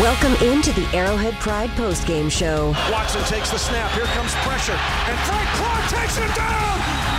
Welcome into the Arrowhead Pride postgame show. Watson takes the snap. Here comes pressure. And Frank Clark takes it down.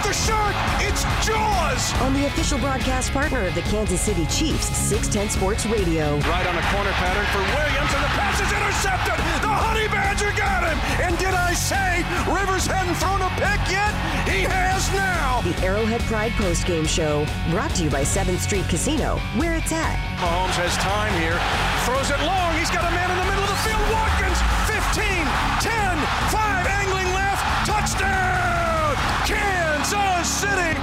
Clark the shark. It's Jaws. On the official broadcast partner of the Kansas City Chiefs, 610 Sports Radio. Right on a corner pattern for Williams, and the pass is intercepted. The Honey Badger got him. And did I say Rivers hadn't thrown a pick yet? He has now. The Arrowhead Pride postgame show, brought to you by 7th Street Casino, where it's at. Mahomes has time here. Throws it long. He's got a man in the middle of the field. Watkins, 15, 10, 5, angling left. Touchdown! Kansas City.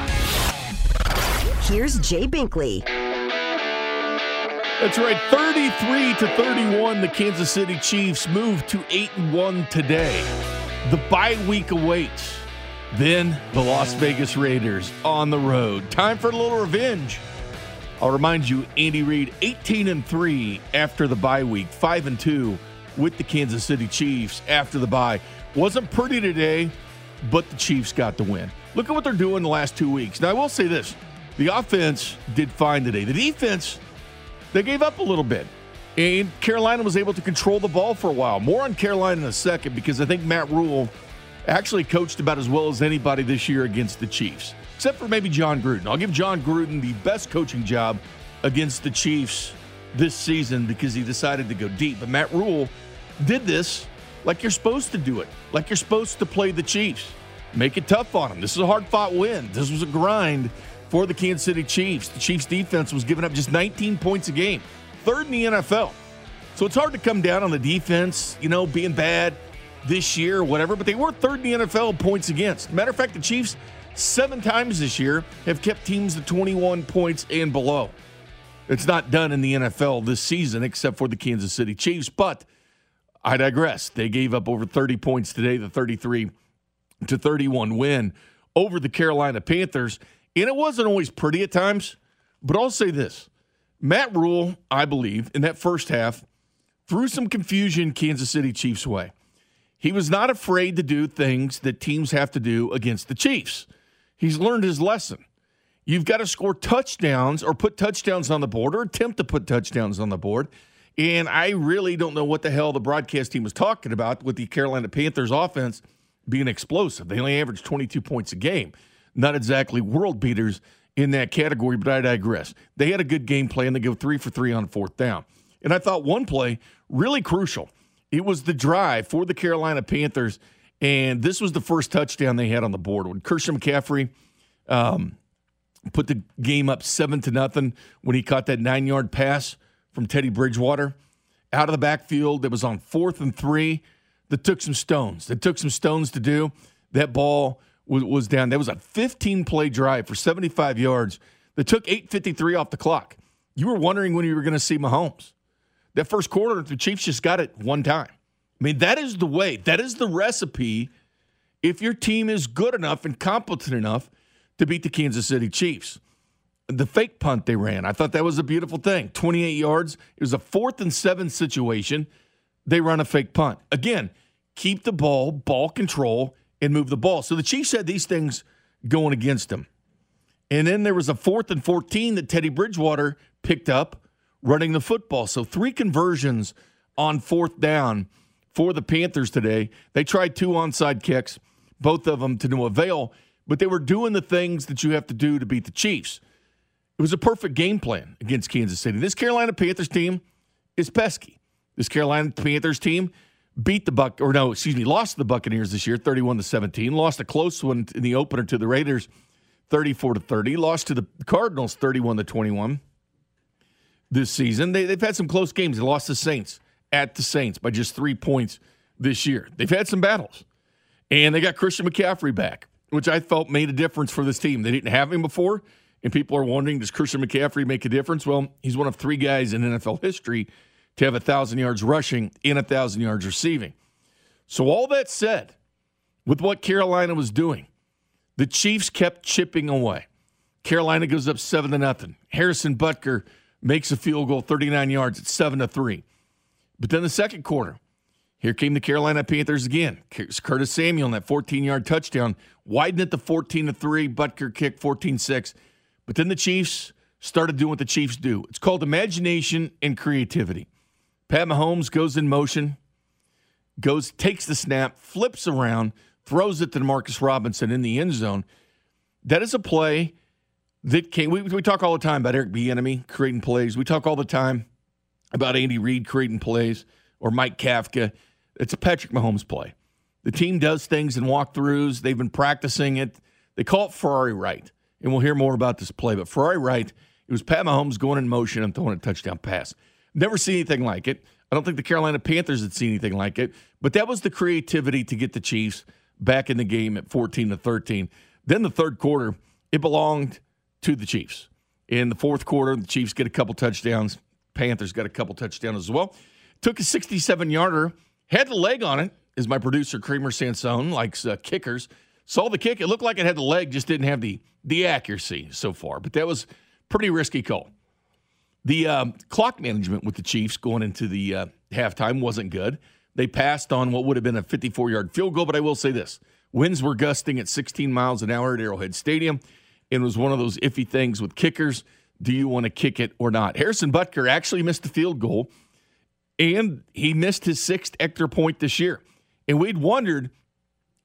Here's Jay Binkley. That's right, 33 to 31. The Kansas City Chiefs move to 8 and 1 today. The bye week awaits. Then the Las Vegas Raiders on the road. Time for a little revenge. I'll remind you, Andy Reid, 18 and 3 after the bye week, 5 and 2 with the Kansas City Chiefs after the bye. Wasn't pretty today, but the Chiefs got the win. Look at what they're doing the last two weeks. Now, I will say this the offense did fine today. The defense, they gave up a little bit. And Carolina was able to control the ball for a while. More on Carolina in a second because I think Matt Rhule actually coached about as well as anybody this year against the Chiefs, except for maybe Jon Gruden. I'll give Jon Gruden the best coaching job against the Chiefs this season because he decided to go deep. But Matt Rhule did this like you're supposed to do it, like you're supposed to play the Chiefs. Make it tough on them. This is a hard fought win. This was a grind for the Kansas City Chiefs. The Chiefs defense was giving up just 19 points a game, third in the NFL. So it's hard to come down on the defense, you know, being bad this year or whatever, but they were third in the NFL points against. Matter of fact, the Chiefs, seven times this year, have kept teams to 21 points and below. It's not done in the NFL this season except for the Kansas City Chiefs, but I digress. They gave up over 30 points today, the 33 to 31 win over the Carolina Panthers. And it wasn't always pretty at times, but I'll say this Matt Rhule, I believe, in that first half, threw some confusion Kansas City Chiefs way. He was not afraid to do things that teams have to do against the Chiefs. He's learned his lesson. You've got to score touchdowns or put touchdowns on the board or attempt to put touchdowns on the board. And I really don't know what the hell the broadcast team was talking about with the Carolina Panthers offense being explosive. They only averaged 22 points a game not exactly world beaters in that category, but I digress. They had a good game plan. They go three for three on fourth down. And I thought one play really crucial. It was the drive for the Carolina Panthers, and this was the first touchdown they had on the board when Christian McCaffrey um, put the game up seven to nothing when he caught that nine yard pass from Teddy Bridgewater out of the backfield. That was on fourth and three. That took some stones. That took some stones to do. That ball was, was down. That was a 15 play drive for 75 yards that took 8.53 off the clock. You were wondering when you were going to see Mahomes. That first quarter, the Chiefs just got it one time. I mean, that is the way, that is the recipe if your team is good enough and competent enough to beat the Kansas City Chiefs. The fake punt they ran, I thought that was a beautiful thing. 28 yards. It was a fourth and seven situation. They run a fake punt. Again, keep the ball, ball control, and move the ball. So the Chiefs had these things going against them. And then there was a fourth and 14 that Teddy Bridgewater picked up running the football. So three conversions on fourth down for the Panthers today. They tried two onside kicks, both of them to no avail, but they were doing the things that you have to do to beat the Chiefs. It was a perfect game plan against Kansas City. This Carolina Panthers team is pesky. This Carolina Panthers team beat the Buck or no, excuse me, lost to the Buccaneers this year, 31 to 17. Lost a close one in the opener to the Raiders, 34 to 30. Lost to the Cardinals, 31 to 21. This season, they, they've had some close games. They lost the Saints at the Saints by just three points this year. They've had some battles, and they got Christian McCaffrey back, which I felt made a difference for this team. They didn't have him before, and people are wondering, does Christian McCaffrey make a difference? Well, he's one of three guys in NFL history to have a 1,000 yards rushing and a 1,000 yards receiving. So, all that said, with what Carolina was doing, the Chiefs kept chipping away. Carolina goes up 7 to nothing. Harrison Butker makes a field goal 39 yards at 7 to 3. But then the second quarter, here came the Carolina Panthers again. Curtis Samuel in that 14 yard touchdown, widened it to 14 to 3. Butker kick 14 6. But then the Chiefs started doing what the Chiefs do. It's called imagination and creativity. Pat Mahomes goes in motion, goes, takes the snap, flips around, throws it to Marcus Robinson in the end zone. That is a play that came. We, we talk all the time about Eric Bieniemy creating plays. We talk all the time about Andy Reid creating plays or Mike Kafka. It's a Patrick Mahomes play. The team does things in walkthroughs. They've been practicing it. They call it Ferrari right, and we'll hear more about this play. But Ferrari right, it was Pat Mahomes going in motion and throwing a touchdown pass. Never seen anything like it. I don't think the Carolina Panthers had seen anything like it. But that was the creativity to get the Chiefs back in the game at 14 to 13. Then the third quarter, it belonged to the Chiefs. In the fourth quarter, the Chiefs get a couple touchdowns. Panthers got a couple touchdowns as well. Took a 67 yarder, had the leg on it, as my producer Kramer Sansone likes uh, kickers. Saw the kick. It looked like it had the leg, just didn't have the the accuracy so far. But that was pretty risky call. The um, clock management with the Chiefs going into the uh, halftime wasn't good. They passed on what would have been a 54 yard field goal, but I will say this winds were gusting at 16 miles an hour at Arrowhead Stadium. And it was one of those iffy things with kickers. Do you want to kick it or not? Harrison Butker actually missed the field goal, and he missed his sixth extra point this year. And we'd wondered,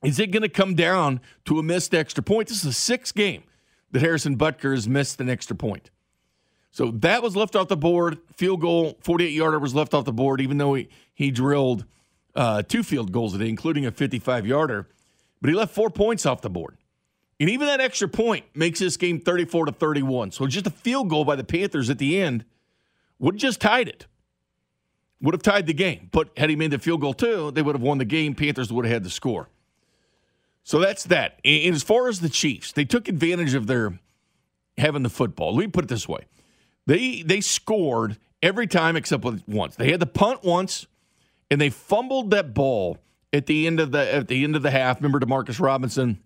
is it going to come down to a missed extra point? This is the sixth game that Harrison Butker has missed an extra point. So that was left off the board. Field goal, 48 yarder was left off the board, even though he, he drilled uh, two field goals today, including a 55 yarder. But he left four points off the board. And even that extra point makes this game 34 to 31. So just a field goal by the Panthers at the end would have just tied it. Would have tied the game. But had he made the field goal too, they would have won the game. Panthers would have had the score. So that's that. And as far as the Chiefs, they took advantage of their having the football. Let me put it this way. They they scored every time except once. They had the punt once, and they fumbled that ball at the end of the at the end of the half. Remember, Demarcus Robinson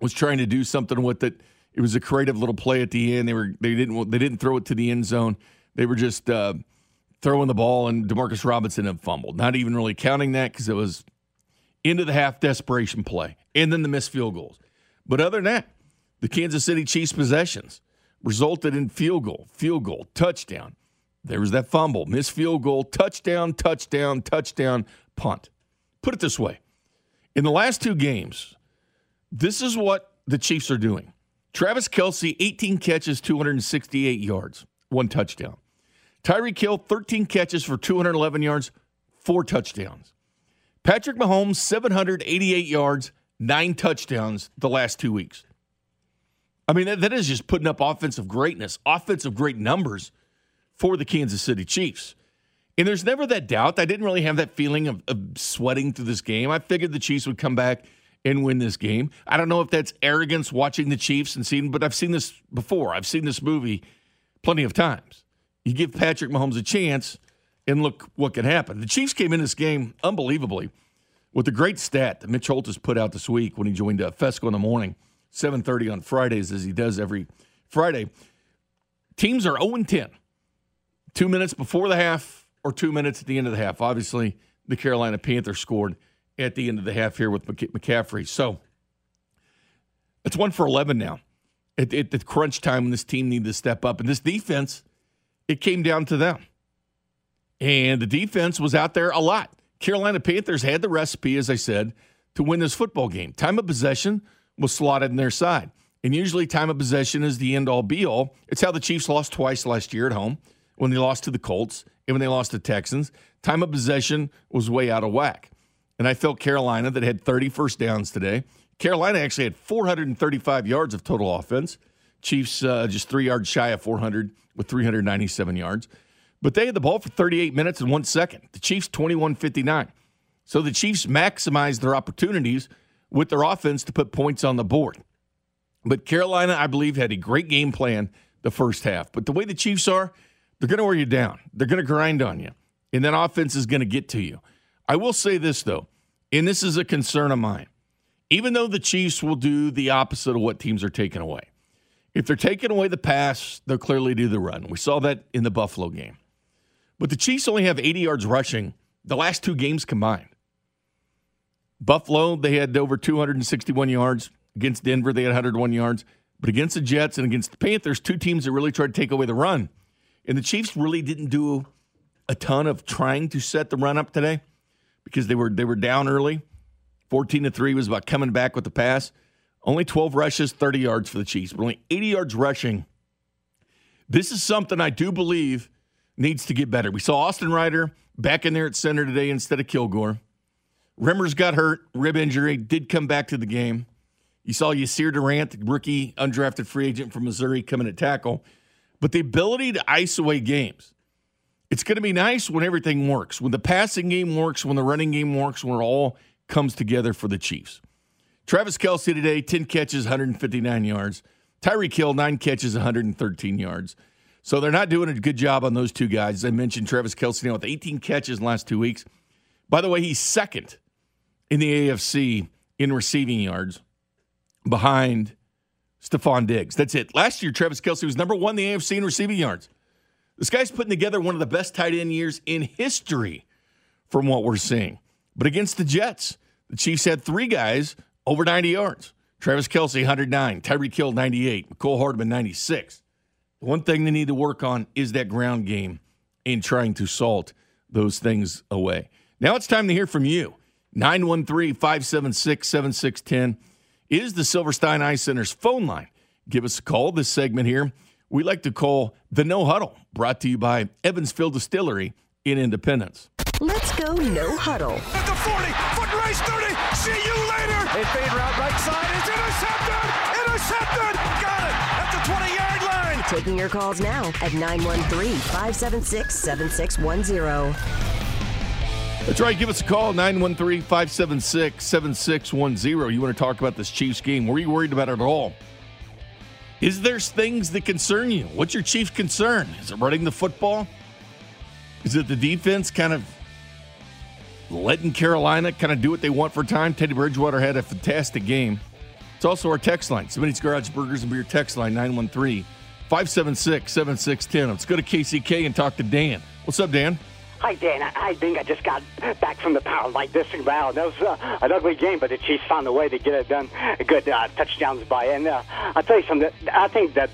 was trying to do something with it. It was a creative little play at the end. They were they didn't they didn't throw it to the end zone. They were just uh, throwing the ball, and Demarcus Robinson had fumbled. Not even really counting that because it was into the half desperation play, and then the missed field goals. But other than that, the Kansas City Chiefs possessions resulted in field goal, field goal, touchdown. There was that fumble, missed field goal, touchdown, touchdown, touchdown, punt. Put it this way in the last two games, this is what the Chiefs are doing. Travis Kelce, 18 catches, 268 yards, one touchdown. Tyreek Hill, 13 catches for 211 yards, four touchdowns. Patrick Mahomes, 788 yards, nine touchdowns the last two weeks. I mean, that, that is just putting up offensive greatness, offensive great numbers for the Kansas City Chiefs. And there's never that doubt. I didn't really have that feeling of, of sweating through this game. I figured the Chiefs would come back and win this game. I don't know if that's arrogance watching the Chiefs and seeing, but I've seen this before. I've seen this movie plenty of times. You give Patrick Mahomes a chance, and look what can happen. The Chiefs came in this game unbelievably with a great stat that Mitch Holthus put out this week when he joined uh, Fescoe in the morning, 7.30 on Fridays, as he does every Friday. Teams are 0-10. Two minutes before the half or two minutes at the end of the half. Obviously, the Carolina Panthers scored at the end of the half here with McCaffrey. So it's one for 11 now. At, at the crunch time when this team needed to step up. And this defense, it came down to them. And the defense was out there a lot. Carolina Panthers had the recipe, as I said, to win this football game. Time of possession was slotted in their side. And usually, time of possession is the end all be all. It's how the Chiefs lost twice last year at home when they lost to the Colts and when they lost to Texans. Time of possession was way out of whack. And I felt Carolina that had 30 first downs today. Carolina actually had 435 yards of total offense. Chiefs uh, just three yards shy of 400 with 397 yards. But they had the ball for 38 minutes and one second. The Chiefs 21 59. So the Chiefs maximized their opportunities with their offense to put points on the board. But Carolina, I believe, had a great game plan the first half. But the way the Chiefs are, they're going to wear you down. They're going to grind on you. And that offense is going to get to you. I will say this, though, and this is a concern of mine. Even though the Chiefs will do the opposite of what teams are taking away, if they're taking away the pass, they'll clearly do the run. We saw that in the Buffalo game. But the Chiefs only have 80 yards rushing the last two games combined. Buffalo, they had over 261 yards. Against Denver, they had 101 yards. But against the Jets and against the Panthers, two teams that really tried to take away the run. And the Chiefs really didn't do a ton of trying to set the run up today because they were they were down early. 14 to 3 was about coming back with the pass. Only 12 rushes, 30 yards for the Chiefs, but only 80 yards rushing. This is something I do believe needs to get better. We saw Austin Reiter back in there at center today instead of Kilgore. Remmers got hurt, rib injury, did come back to the game. You saw Yasir Durant, rookie undrafted free agent from Missouri, coming at tackle. But the ability to ice away games, it's going to be nice when everything works. When the passing game works, when the running game works, when it all comes together for the Chiefs. Travis Kelce today, 10 catches, 159 yards. Tyreek Hill, nine catches, 113 yards. So they're not doing a good job on those two guys. I mentioned Travis Kelce now with 18 catches last two weeks. By the way, he's second in the AFC in receiving yards behind Stefon Diggs. That's it. Last year, Travis Kelce was number one in the AFC in receiving yards. This guy's putting together one of the best tight end years in history from what we're seeing. But against the Jets, the Chiefs had three guys over 90 yards. Travis Kelce, 109. Tyreek Hill, 98. Mecole Hardman, 96. The one thing they need to work on is that ground game in trying to salt those things away. Now it's time to hear from you. 913 576 7610 is the Silverstein Eye Center's phone line. Give us a call. This segment here, we like to call the No Huddle, brought to you by Evansville Distillery in Independence. Let's go no huddle. At the 40, foot race 30. See you later. A fade route right side It's intercepted. Intercepted. Got it at the 20 yard line. Taking your calls now at 913 576 7610. That's right. Give us a call, 913 576 7610. You want to talk about this Chiefs game? Were you worried about it at all? Is there things that concern you? What's your chief concern? Is it running the football? Is it the defense kind of letting Carolina kind of do what they want for time? Teddy Bridgewater had a fantastic game. It's also our text line. Somebody's Garage Burgers and Beer text line, 913 576 7610. Let's go to KCK and talk to Dan. What's up, Dan? Hi, Dan. I, think I just got back from the power like this wow, that was uh, an ugly game, but the Chiefs found a way to get it done. Good uh, touchdowns by, and uh, I'll tell you something. I think that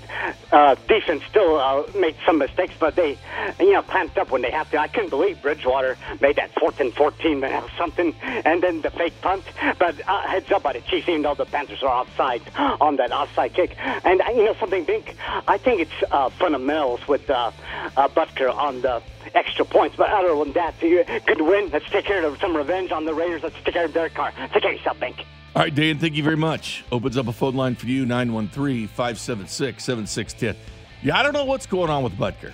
uh, defense still uh, made some mistakes, but they, you know, clamped up when they have to. I couldn't believe Bridgewater made that fourth and fourteen man something, and then the fake punt. But uh, heads up by the Chiefs, even though the Panthers are outside on that offside kick. And uh, you know something big. I think it's uh, fundamentals with uh, uh, Butker on the extra points. But other than that, could win. Let's take care of some revenge on the Raiders. Let's take care of Derek Carr. Take care of yourself, Bink. All right, Dan, thank you very much. Opens up a phone line for you, 913 576 7610. Yeah, I don't know what's going on with Butker.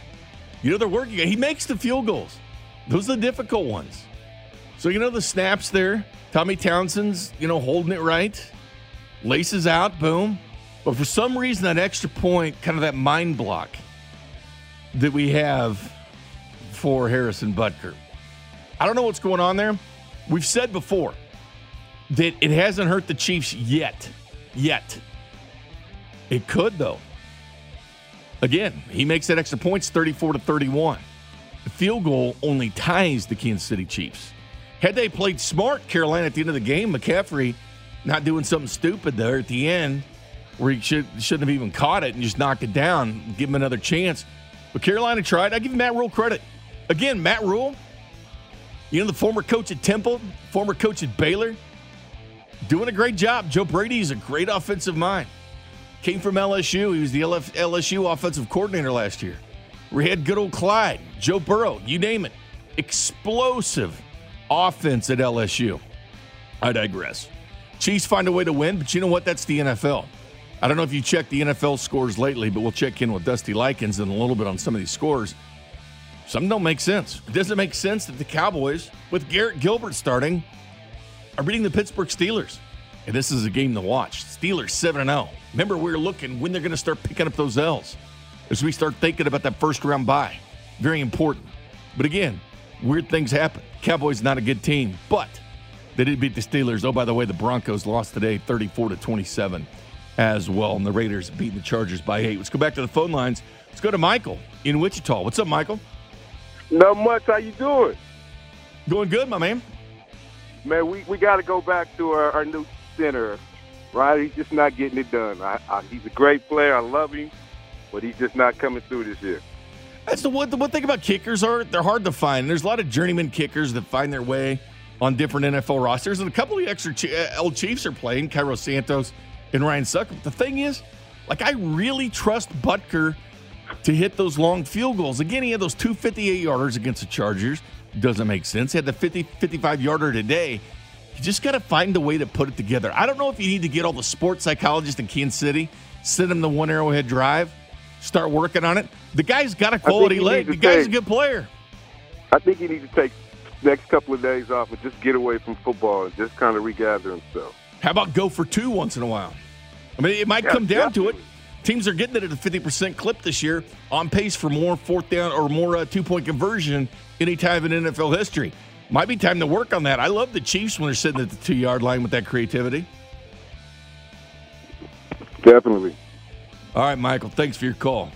You know, they're working. He makes the field goals, those are the difficult ones. So, you know, the snaps there, Tommy Townsend's, you know, holding it right, laces out, boom. But for some reason, that extra point, kind of that mind block that we have for Harrison Butker. I don't know what's going on there. We've said before that it hasn't hurt the Chiefs yet. Yet. It could, though. Again, he makes that extra points 34 to 31. The field goal only ties the Kansas City Chiefs. Had they played smart, Carolina at the end of the game, McCaffrey not doing something stupid there at the end where he should, shouldn't have even caught it and just knocked it down, give him another chance. But Carolina tried. I give Matt Rhule credit. Again, Matt Rhule, you know, the former coach at Temple, former coach at Baylor, doing a great job. Joe Brady is a great offensive mind. Came from LSU. He was the LF, LSU offensive coordinator last year. We had good old Clyde, Joe Burrow, you name it. Explosive offense at LSU. I digress. Chiefs find a way to win, but you know what? That's the NFL. I don't know if you checked the NFL scores lately, but we'll check in with Dusty Likens in a little bit on some of these scores. Some don't make sense. It doesn't make sense that the Cowboys, with Garrett Gilbert starting, are beating the Pittsburgh Steelers. And this is a game to watch. Steelers 7 0. Remember, we are looking when they're going to start picking up those L's as we start thinking about that first round bye. Very important. But again, weird things happen. Cowboys not a good team, but they did beat the Steelers. Oh, by the way, the Broncos lost today 34 to 27 as well. And the Raiders beating the Chargers by eight. Let's go back to the phone lines. Let's go to Michael in Wichita. What's up, Michael? Not much. How you doing? Going good, my man. Man, we, we got to go back to our, our new center, right? He's just not getting it done. I, I, he's a great player. I love him, but he's just not coming through this year. That's the one, the one thing about kickers are they're hard to find. There's a lot of journeyman kickers that find their way on different NFL rosters, and a couple of the extra uh, old Chiefs are playing, Cairo Santos and Ryan Succop. The thing is, like I really trust Butker to hit those long field goals. Again, he had those two 58 yarders against the Chargers. Doesn't make sense. He had the 50, 55 yarder today. You just got to find a way to put it together. I don't know if you need to get all the sports psychologists in Kansas City, send them the one arrowhead drive, start working on it. The guy's got a quality leg. The guy's take, a good player. I think he needs to take next couple of days off and just get away from football and just kind of regather himself. How about go for two once in a while? I mean, it might yeah, come down definitely. to it. Teams are getting it at a 50% clip this year, on pace for more fourth down or more uh, two point conversion any time in NFL history. Might be time to work on that. I love the Chiefs when they're sitting at the two yard line with that creativity. Definitely. All right, Michael. Thanks for your call.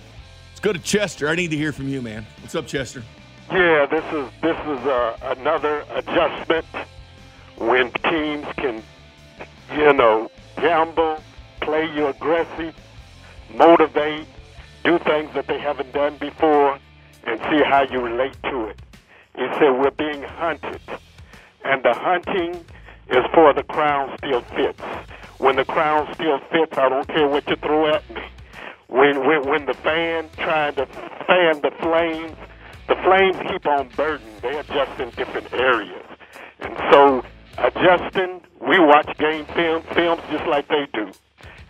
Let's go to Chester. I need to hear from you, man. What's up, Chester? Yeah, this is this is uh, another adjustment when teams can, you know, gamble, play you aggressive, motivate, do things that they haven't done before, and see how you relate to it. He said, We're being hunted. And the hunting is for the crown still fits. When the crown still fits, I don't care what you throw at me. When, when, when the fan trying to fan the flames, the flames keep on burning. They adjust in different areas. And so, adjusting, we watch game film, films just like they do.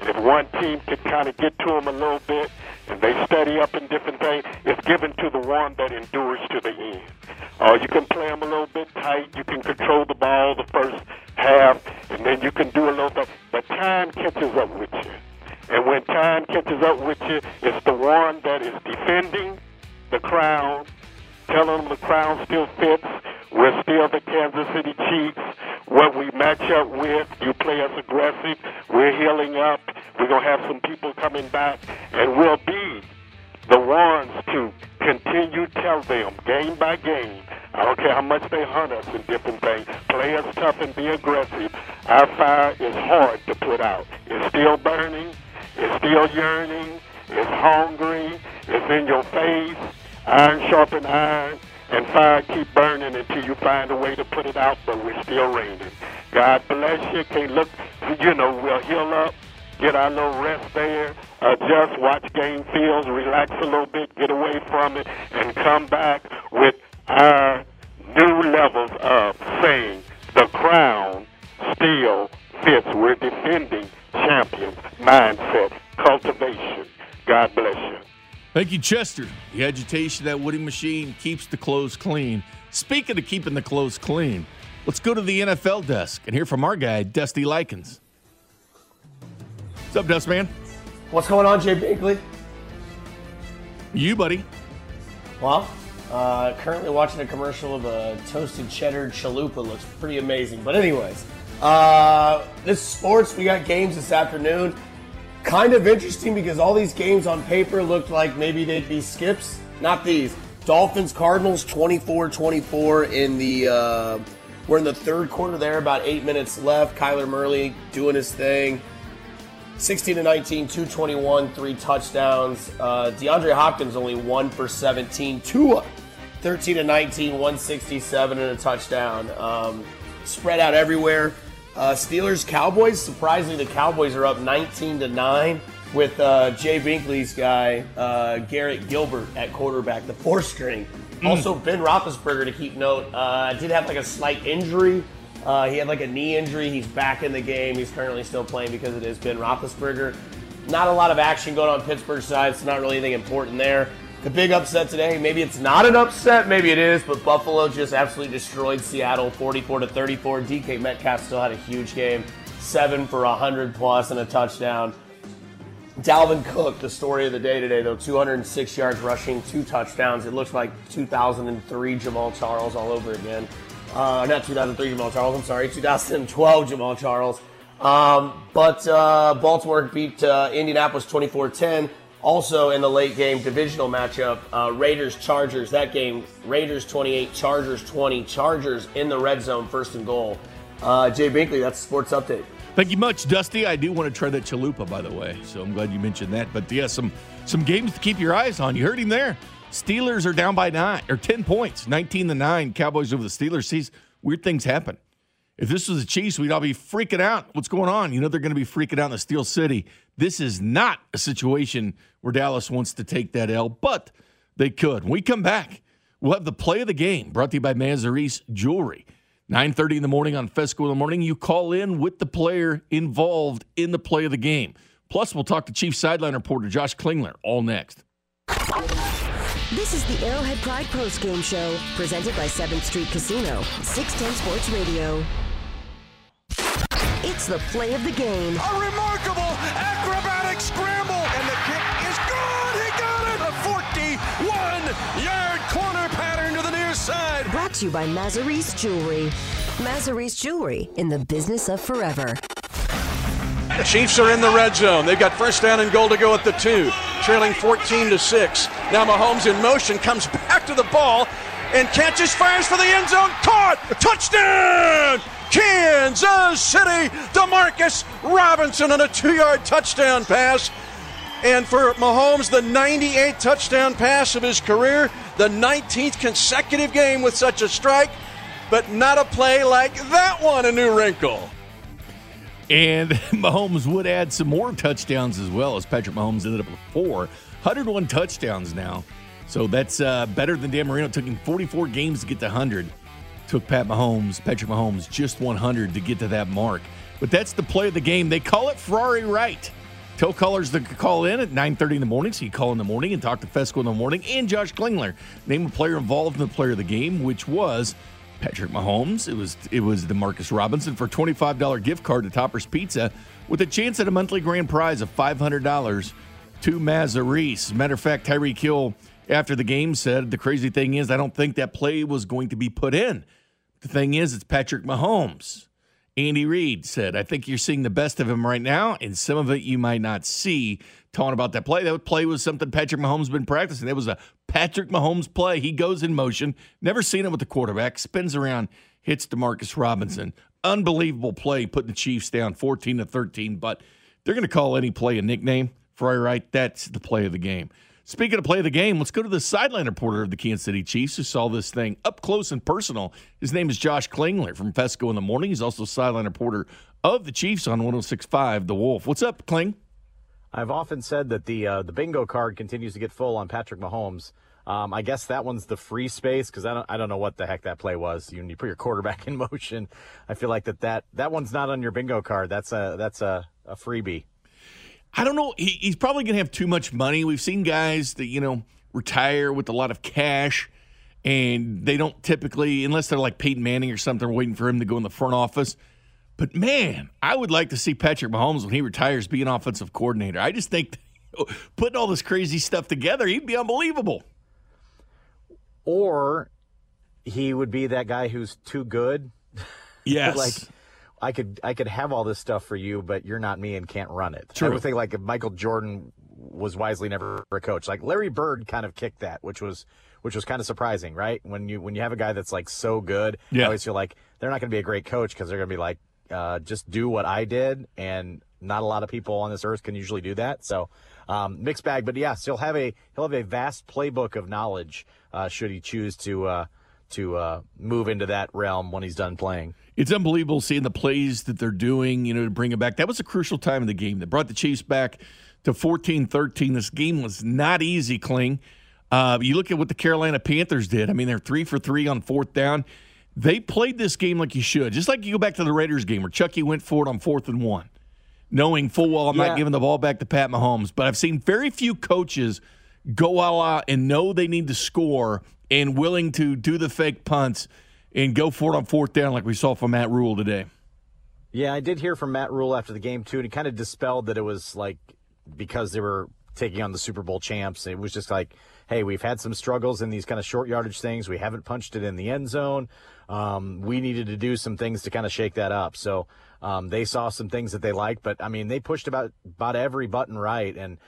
And if one team can kind of get to them a little bit and they study up in different things, it's given to the one that endures to the end. Uh, you can play them a little bit tight. You can control the ball the first half, and then you can do a little bit. But time catches up with you. And when time catches up with you, it's the one that is defending the crown, telling them the crown still fits. We're still the Kansas City Chiefs. What we match up with, you play us aggressive. We're healing up. We're going to have some people coming back, and we'll be the ones to continue tell them game by game. I don't care how much they hunt us in different things. Play us tough and be aggressive. Our fire is hard to put out. It's still burning. It's still yearning. It's hungry. It's in your face. Iron sharpen iron. And fire keep burning until you find a way to put it out, but we're still raining. God bless you. Can't look, you know, we'll heal up get our little rest there, adjust, watch game fields, relax a little bit, get away from it, and come back with our new levels of saying the crown still fits. We're defending champions, mindset, cultivation. God bless you. Thank you, Chester. The agitation that Woody machine keeps the clothes clean. Speaking of keeping the clothes clean, let's go to the NFL desk and hear from our guy, Dusty Likens. What's up, Dust Man? What's going on, Jay Binkley? You, buddy. Well, uh, currently watching a commercial of a toasted cheddar chalupa. Looks pretty amazing. But anyways, uh, this sports. We got games this afternoon. Kind of interesting because all these games on paper looked like maybe they'd be skips. Not these. Dolphins Cardinals 24-24 in the. Uh, we're in the third quarter there. About eight minutes left. Kyler Murray doing his thing. 16 to 19, 221, three touchdowns. Uh, DeAndre Hopkins only one for 17. Tua, 13 to 19, 167 and a touchdown. Um, spread out everywhere. Uh, Steelers, Cowboys. Surprisingly, the Cowboys are up 19 to 9 with uh, Jay Binkley's guy, uh, Garrett Gilbert, at quarterback, the fourth string. Mm. Also, Ben Roethlisberger, to keep note, uh, did have like a slight injury uh, he had like a knee injury. He's back in the game. He's currently still playing because it is Ben Roethlisberger. Not a lot of action going on Pittsburgh side, so not really anything important there. The big upset today, maybe it's not an upset, maybe it is, but Buffalo just absolutely destroyed Seattle 44 to 34. DK Metcalf still had a huge game, seven for 100 plus and a touchdown. Dalvin Cook, the story of the day today, though, 206 yards rushing, two touchdowns. It looks like 2003 Jamaal Charles all over again. Uh, not 2003 Jamaal Charles, I'm sorry, 2012 Jamaal Charles. Um, but uh, Baltimore beat uh, Indianapolis 24 10. Also in the late game divisional matchup, uh, Raiders Chargers. That game, Raiders 28, Chargers 20. Chargers in the red zone, first and goal. Uh, Jay Binkley, that's sports update. Thank you much, Dusty. I do want to try that chalupa, by the way. So I'm glad you mentioned that. But yeah, some some games to keep your eyes on. You heard him there. Steelers are down by nine or ten points, nineteen to nine. Cowboys over the Steelers. Sees weird things happen. If this was the Chiefs, we'd all be freaking out. What's going on? You know they're going to be freaking out in the Steel City. This is not a situation where Dallas wants to take that L, but they could. When we come back, we'll have the play of the game brought to you by Mazaris Jewelry. 9.30 in the morning on Fescoe in the morning. You call in with the player involved in the play of the game. Plus, we'll talk to Chief Sideline reporter Josh Klingler all next. This is the Arrowhead Pride Post Game Show, presented by 7th Street Casino, 610 Sports Radio. It's the play of the game. A remarkable acrobatic scramble, and the kick is good. He got it. A 41-yard corner pattern to the near side. Brought to you by Mazaris Jewelry. Mazaris Jewelry, in the business of forever. Chiefs are in the red zone. They've got first down and goal to go at the two, trailing 14 to six. Now Mahomes in motion comes back to the ball and catches, fires for the end zone. Caught, touchdown! Kansas City, Demarcus Robinson on a two-yard touchdown pass. And for Mahomes, the 98th touchdown pass of his career, the 19th consecutive game with such a strike, but not a play like that one, a new wrinkle. And Mahomes would add some more touchdowns as well, as Patrick Mahomes ended up with four. 101 touchdowns now. So that's uh, better than Dan Marino. It took him 44 games to get to 100. Took Pat Mahomes, Patrick Mahomes, just 100 to get to that mark. But that's the play of the game. They call it Ferrari right. Tell callers to call in at 9.30 in the morning, so you call in the morning and talk to Fescoe in the morning and Josh Klingler. Name a player involved in the player of the game, which was Patrick Mahomes. It was it was Demarcus Robinson for $25 gift card to Topper's Pizza with a chance at a monthly grand prize of $500 to Mazaris. Matter of fact, Tyreek Hill, after the game, said the crazy thing is I don't think that play was going to be put in. The thing is, it's Patrick Mahomes. Andy Reid said, I think you're seeing the best of him right now, and some of it you might not see. Talking about that play, that play was something Patrick Mahomes been practicing. It was a Patrick Mahomes play. He goes in motion, never seen it with the quarterback, spins around, hits Demarcus Robinson. Unbelievable play, putting the Chiefs down 14 to 13. But they're going to call any play a nickname. Ferrari right, that's the play of the game. Speaking of play of the game, let's go to the sideline reporter of the Kansas City Chiefs who saw this thing up close and personal. His name is Josh Klingler from Fescoe in the Morning. He's also sideline reporter of the Chiefs on 106.5 The Wolf. What's up, Kling? I've often said that the uh, the bingo card continues to get full on Patrick Mahomes. Um, I guess that one's the free space because I don't I don't know what the heck that play was. You, you put your quarterback in motion. I feel like that that that one's not on your bingo card. That's a that's a, a freebie. I don't know. He, he's probably going to have too much money. We've seen guys that, you know, retire with a lot of cash and they don't typically, unless they're like Peyton Manning or something, waiting for him to go in the front office. But man, I would like to see Patrick Mahomes when he retires be an offensive coordinator. I just think putting all this crazy stuff together, he'd be unbelievable. Or he would be that guy who's too good. Yes. like I could I could have all this stuff for you, but you're not me and can't run it. True. I would think like Michael Jordan was wisely never a coach. Like Larry Bird kind of kicked that, which was which was kind of surprising, right? When you when you have a guy that's like so good, Yeah. I always feel like they're not going to be a great coach because they're going to be like, uh, just do what I did, and not a lot of people on this earth can usually do that. So um, mixed bag, but yes, he'll have a he'll have a vast playbook of knowledge uh, should he choose to uh, to uh, move into that realm when he's done playing. It's unbelievable seeing the plays that they're doing, you know, to bring it back. That was a crucial time in the game that brought the Chiefs back to 14 13. This game was not easy, Kling. Uh, you look at what the Carolina Panthers did. I mean, they're three for three on fourth down. They played this game like you should, just like you go back to the Raiders game where Chucky went for it on fourth and one, knowing full well I'm Yeah. not giving the ball back to Pat Mahomes. But I've seen very few coaches go all out and know they need to score and willing to do the fake punts and go for it on fourth down like we saw from Matt Rhule today. Yeah, I did hear from Matt Rhule after the game too, and he kind of dispelled that it was like because they were taking on the Super Bowl champs. It was just like, hey, we've had some struggles in these kind of short yardage things. We haven't punched it in the end zone. Um, we needed to do some things to kind of shake that up. So um, they saw some things that they liked, but I mean, they pushed about about every button right, and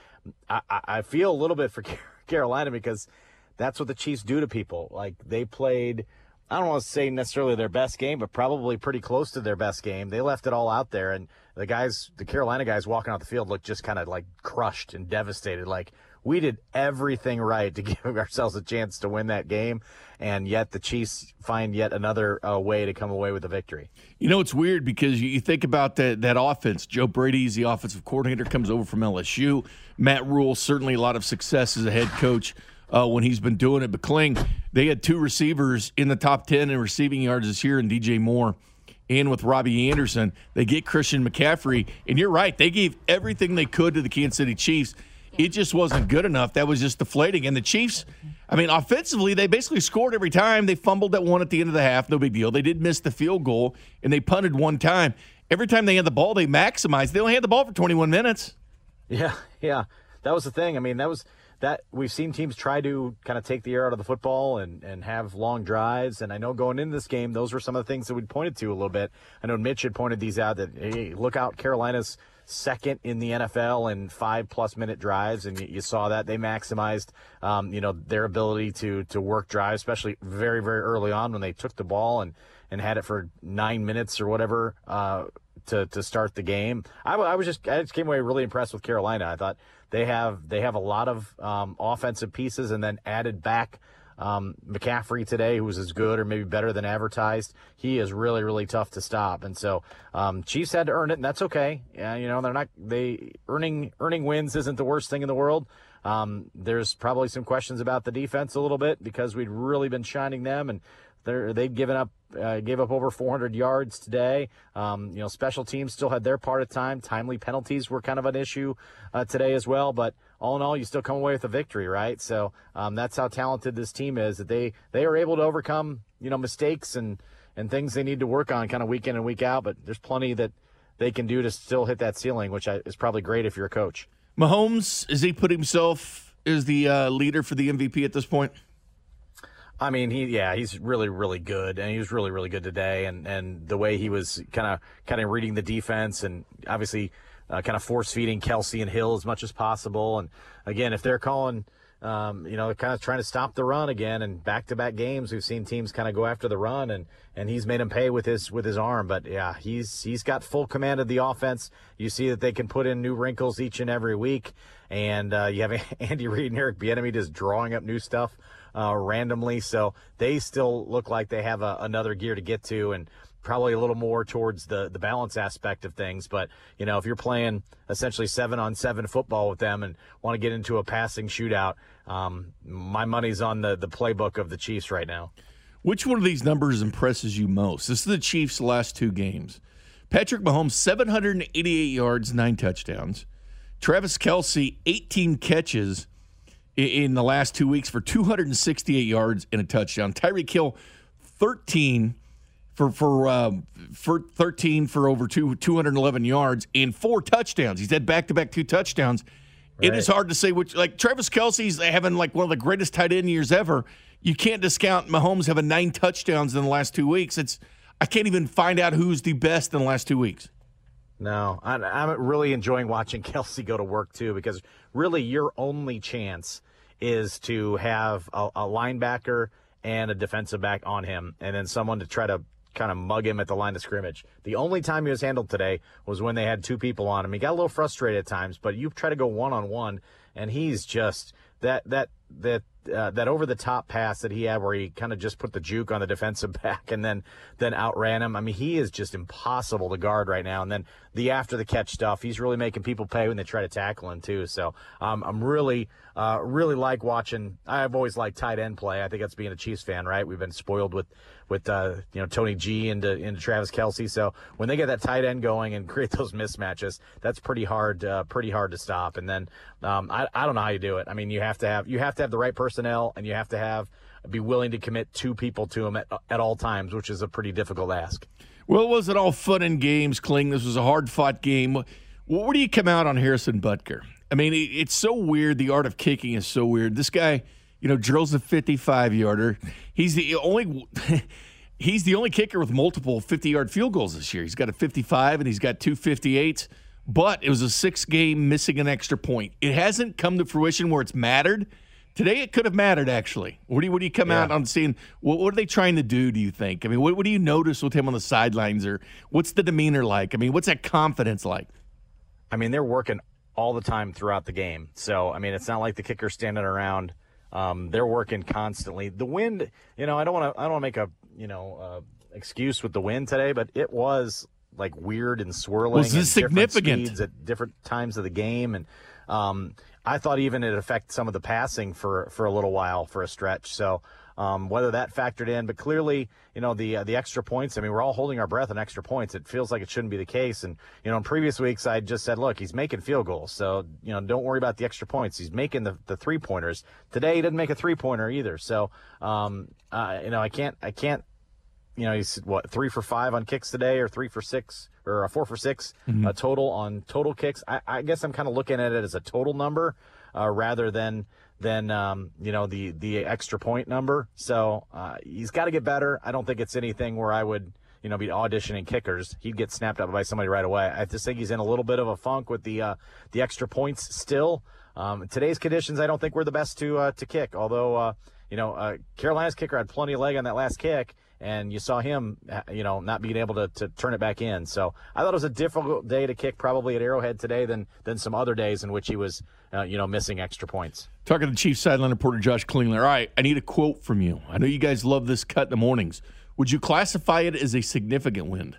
I, I I feel a little bit for Carolina because that's what the Chiefs do to people. Like they played I don't want to say necessarily their best game, but probably pretty close to their best game. They left it all out there, and the guys, the Carolina guys walking out the field looked just kind of like crushed and devastated. Like we did everything right to give ourselves a chance to win that game, and yet the Chiefs find yet another uh, way to come away with a victory. You know, it's weird because you think about that that offense. Joe Brady's the offensive coordinator, comes over from LSU. Matt Rhule certainly a lot of success as a head coach uh, when he's been doing it. But Kling, they had two receivers in the top 10 in receiving yards this year, and DJ Moore and with Robbie Anderson. They get Christian McCaffrey. And you're right, they gave everything they could to the Kansas City Chiefs. It just wasn't good enough. That was just deflating. And the Chiefs, I mean, offensively, they basically scored every time. They fumbled that one at the end of the half, no big deal. They did miss the field goal, and they punted one time. Every time they had the ball, they maximized. They only had the ball for 21 minutes. Yeah, yeah. That was the thing. I mean, that was that we've seen teams try to kind of take the air out of the football and, and have long drives. And I know going into this game, those were some of the things that we pointed to a little bit. I know Mitch had pointed these out that, hey, look out, Carolina's second in the NFL in five plus minute drives. And you, you saw that they maximized, um, you know, their ability to, to work drives, especially very, very early on when they took the ball and, and had it for nine minutes or whatever, uh, to, to start the game. I, I was just I just came away really impressed with Carolina. I thought they have they have a lot of um, offensive pieces, and then added back um, McCaffrey today, who was as good or maybe better than advertised. He is really really tough to stop, and so um, Chiefs had to earn it, and that's okay. Yeah, you know they're not they earning earning wins isn't the worst thing in the world. Um, there's probably some questions about the defense a little bit because we'd really been shining them, and they're, they've given up, uh, gave up over 400 yards today. Um, you know, special teams still had their part of time. Timely penalties were kind of an issue uh, today as well. But all in all, you still come away with a victory, right? So um, that's how talented this team is. That they they are able to overcome you know mistakes and and things they need to work on kind of week in and week out. But there's plenty that they can do to still hit that ceiling, which is probably great if you're a coach. Mahomes is he put himself is the uh, leader for the MVP at this point? I mean, he yeah, he's really really good, and he was really really good today, and and the way he was kind of kind of reading the defense, and obviously uh, kind of force feeding Kelce and Hill as much as possible, and again, if they're calling. Um, you know, kind of trying to stop the run again, and back-to-back games, we've seen teams kind of go after the run, and and he's made him pay with his with his arm. But yeah, he's he's got full command of the offense. You see that they can put in new wrinkles each and every week, and uh, you have Andy Reid and Eric Bieniemy just drawing up new stuff uh, randomly. So they still look like they have a, another gear to get to and probably a little more towards the, the balance aspect of things. But, you know, if you're playing essentially seven on seven football with them and want to get into a passing shootout, um, my money's on the, the playbook of the Chiefs right now. Which one of these numbers impresses you most? This is the Chiefs' last two games. Patrick Mahomes, 788 yards, nine touchdowns. Travis Kelce, 18 catches, in the last two weeks for 268 yards and a touchdown. Tyreek Hill, 13 for for uh, for 13 for over two 211 yards and four touchdowns. He's had back to back two touchdowns. Right. It is hard to say which like Travis Kelce's having like one of the greatest tight end years ever. You can't discount Mahomes having nine touchdowns in the last two weeks. It's I can't even find out who's the best in the last two weeks. No, I'm really enjoying watching Kelce go to work too because really your only chance is to have a, a linebacker and a defensive back on him, and then someone to try to kind of mug him at the line of scrimmage. The only time he was handled today was when they had two people on him. He got a little frustrated at times, but you try to go one on one, and he's just that that that uh, that over the top pass that he had where he kind of just put the juke on the defensive back and then then outran him. I mean, he is just impossible to guard right now. And then the after the catch stuff, he's really making people pay when they try to tackle him too. So um, I'm really uh, really like watching. I've always liked tight end play. I think that's being a Chiefs fan, right? We've been spoiled with with uh, you know Tony G into into Travis Kelce. So when they get that tight end going and create those mismatches, that's pretty hard uh, pretty hard to stop. And then um, I I don't know how you do it. I mean, you have to have you have to have the right personnel and you have to have be willing to commit two people to them at, at all times, which is a pretty difficult ask. Well, was it all fun and games, Kling? This was a hard fought game. Where do you come out on Harrison Butker? I mean, it's so weird. The art of kicking is so weird. This guy you know, drills a 55 yarder. He's the only. he's the only kicker with multiple 50 yard field goals this year. He's got a 55 and he's got two 58s, but it was a six game missing an extra point. It hasn't come to fruition where it's mattered Today it could have mattered, actually. What do you, what do you come Yeah. out on seeing? What, what are they trying to do, do you think? I mean, what, what do you notice with him on the sidelines, or what's the demeanor like? I mean, what's that confidence like? I mean, they're working all the time throughout the game. So, I mean, it's not like the kicker's standing around. Um, they're working constantly. The wind, you know, I don't want to, I don't want to make a, you know, uh, excuse with the wind today, but it was like weird and swirling. Was this significant? at different times of the game, and um, I thought even it affected some of the passing for for a little while for a stretch. So. Um, whether that factored in, but clearly, you know, the uh, the extra points. I mean, we're all holding our breath on extra points. It feels like it shouldn't be the case. And you know, in previous weeks, I just said, look, he's making field goals, so you know, don't worry about the extra points. He's making the, the three pointers. Today, he didn't make a three pointer either. So, um, uh, you know, I can't, I can't, you know, he's what three for five on kicks today, or three for six, or uh, four for 6 uh, total on total kicks. I, I guess I'm kind of looking at it as a total number uh, rather than than um, you know the the extra point number. So uh, he's got to get better. I don't think it's anything where I would you know be auditioning kickers. He'd get snapped up by somebody right away. I just think he's in a little bit of a funk with the uh, the extra points still. Um, today's conditions, I don't think we're the best to uh, to kick. Although uh, you know uh, Carolina's kicker had plenty of leg on that last kick. And you saw him, uh, you know, not being able to, to turn it back in. So I thought it was a difficult day to kick, probably at Arrowhead today, than than some other days in which he was, uh, you know, missing extra points. Talking to Chief sideline reporter Josh Klingler. All right, I need a quote from you. I know you guys love this cut in the mornings. Would you classify it as a significant win?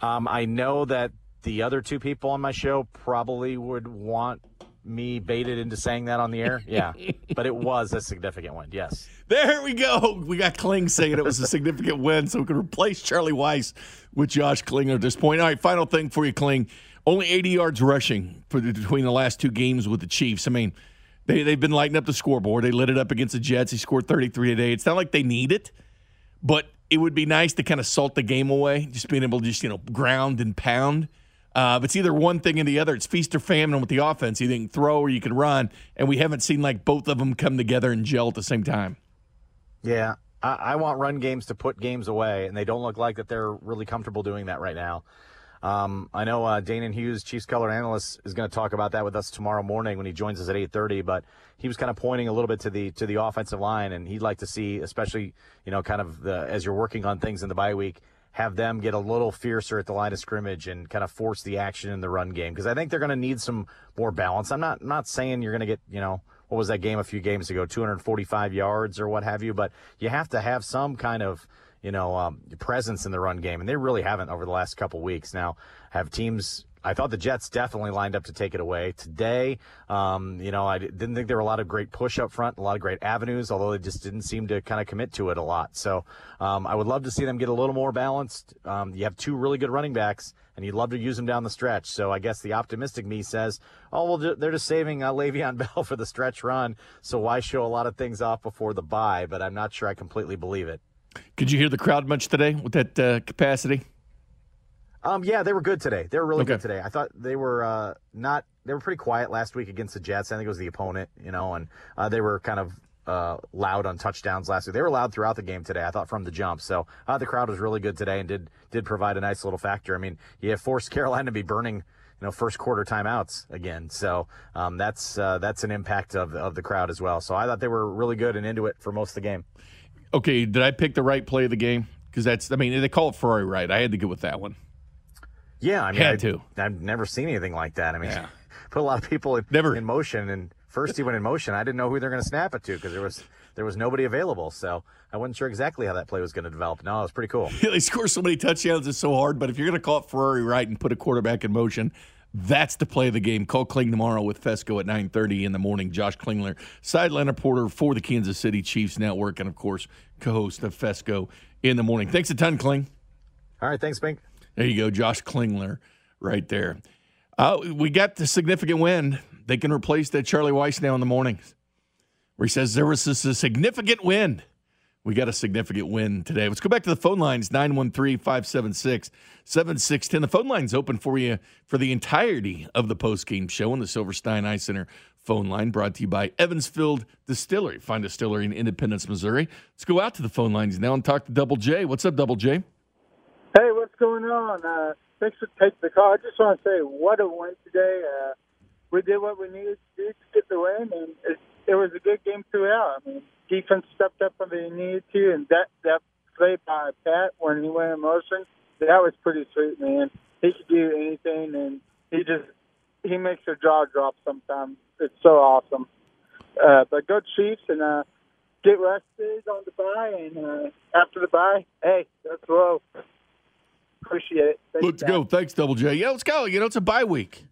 Um, I know that the other two people on my show probably would want me baited into saying that on the air. Yeah, but it was a significant one. Yes. There we go. We got Kling saying it was a significant win, so we can replace Charlie Weiss with Josh Klingler at this point. All right, final thing for you, Kling. Only 80 yards rushing for the, between the last two games with the Chiefs. I mean, they, they've been lighting up the scoreboard. They lit it up against the Jets. He scored 33 today. It's not like they need it, but it would be nice to kind of salt the game away, just being able to just, you know, ground and pound. Uh, it's either one thing or the other. It's feast or famine with the offense. You can throw or you can run, and we haven't seen like both of them come together and gel at the same time. Yeah, I, I want run games to put games away, and they don't look like that they're really comfortable doing that right now. Um, I know uh, Danan Hughes, Chiefs color analyst, is going to talk about that with us tomorrow morning when he joins us at 8:30. But he was kind of pointing a little bit to the to the offensive line, and he'd like to see, especially you know, kind of the, as you're working on things in the bye week, have them get a little fiercer at the line of scrimmage and kind of force the action in the run game because I think they're going to need some more balance. I'm not I'm not saying you're going to get you know what was that game a few games ago, 245 yards or what have you, but you have to have some kind of you know, um, presence in the run game, and they really haven't over the last couple weeks. Now, have teams. I thought the Jets definitely lined up to take it away today. Um, you know, I didn't think there were a lot of great push up front, a lot of great avenues, although they just didn't seem to kind of commit to it a lot. So um, I would love to see them get a little more balanced. Um, you have two really good running backs, and you'd love to use them down the stretch. So I guess the optimistic me says, oh, well, they're just saving uh, Le'Veon Bell for the stretch run. So why show a lot of things off before the bye? But I'm not sure I completely believe it. Could you hear the crowd much today with that uh, capacity? Um, yeah, they were good today. They were really Okay. good today. I thought they were uh, not. They were pretty quiet last week against the Jets. I think it was the opponent, you know, and uh, they were kind of uh, loud on touchdowns last week. They were loud throughout the game today. I thought from the jump. So uh, the crowd was really good today and did did provide a nice little factor. I mean, you have forced Carolina to be burning. You know, first quarter timeouts again. So um, that's uh, that's an impact of of the crowd as well. So I thought they were really good and into it for most of the game. Okay, did I pick the right play of the game? Because that's, I mean, they call it Ferrari right. I had to go with that one. Yeah, I mean, Had I, to. I've never seen anything like that. I mean, Yeah. put a lot of people in, Never. in motion, and first he went in motion. I didn't know who they're going to snap it to because there was there was nobody available, so I wasn't sure exactly how that play was going to develop. No, it was pretty cool. they score so many touchdowns, it's so hard. But if you're going to call it Ferrari right and put a quarterback in motion, that's the play of the game. Call Kling tomorrow with Fescoe at 9.30 in the morning. Josh Klingler, sideline reporter for the Kansas City Chiefs Network, and, of course, co-host of Fescoe in the morning. Thanks a ton, Kling. All right, thanks, Bink. There you go, Josh Klingler right there. Uh, we got the significant win. They can replace that Charlie Weiss now in the mornings, where he says there was a significant win. We got a significant win today. Let's go back to the phone lines 913 576 7610. The phone line's open for you for the entirety of the post-game show on the Silverstein Eye Center phone line, brought to you by Evansfield Distillery. Find distillery in Independence, Missouri. Let's go out to the phone lines now and talk to Double J. What's up, Double J? Hey, what's going on? Uh, thanks for taking the call. I just want to say what a win today. Uh, we did what we needed to do to get the win, and it's it was a good game throughout. I mean, defense stepped up when they needed to, and that that play by Pat when he went in motion, that was pretty sweet, man. He could do anything, and he just he makes your jaw drop sometimes. It's so awesome. Uh, but go Chiefs and uh, get rested on the bye, and uh, after the bye, hey, let's roll. Appreciate it. Thanks, Let's go. Thanks, Double J. Yeah, let's go. You know, it's a bye week.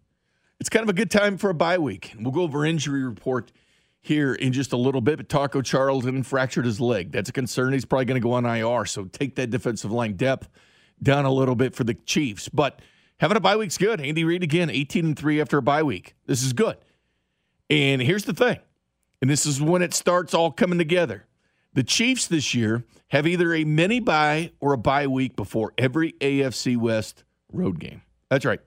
It's kind of a good time for a bye week. We'll go over injury report here in just a little bit. But Taco Charlton fractured his leg. That's a concern. He's probably going to go on IR. So take that defensive line depth down a little bit for the Chiefs. But having a bye week's good. Andy Reid again, 18 and 3 after a bye week. This is good. And here's the thing. And this is when it starts all coming together. The Chiefs this year have either a mini bye or a bye week before every AFC West road game. That's right.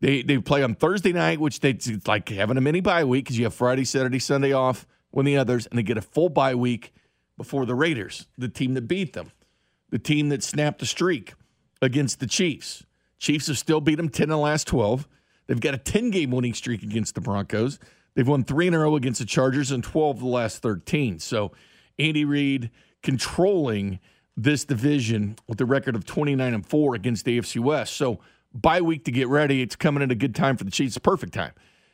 They they play on Thursday night, which they it's like having a mini bye week because you have Friday, Saturday, Sunday off when the others, and they get a full bye week before the Raiders, the team that beat them, the team that snapped the streak against the Chiefs. Chiefs have still beat them 10 in the last 12. They've got a 10 game winning streak against the Broncos. They've won three in a row against the Chargers and 12 of the last 13. So Andy Reid controlling this division with a record of 29 and 4 against the AFC West. So bye week to get ready. It's coming at a good time for the Chiefs. Perfect time.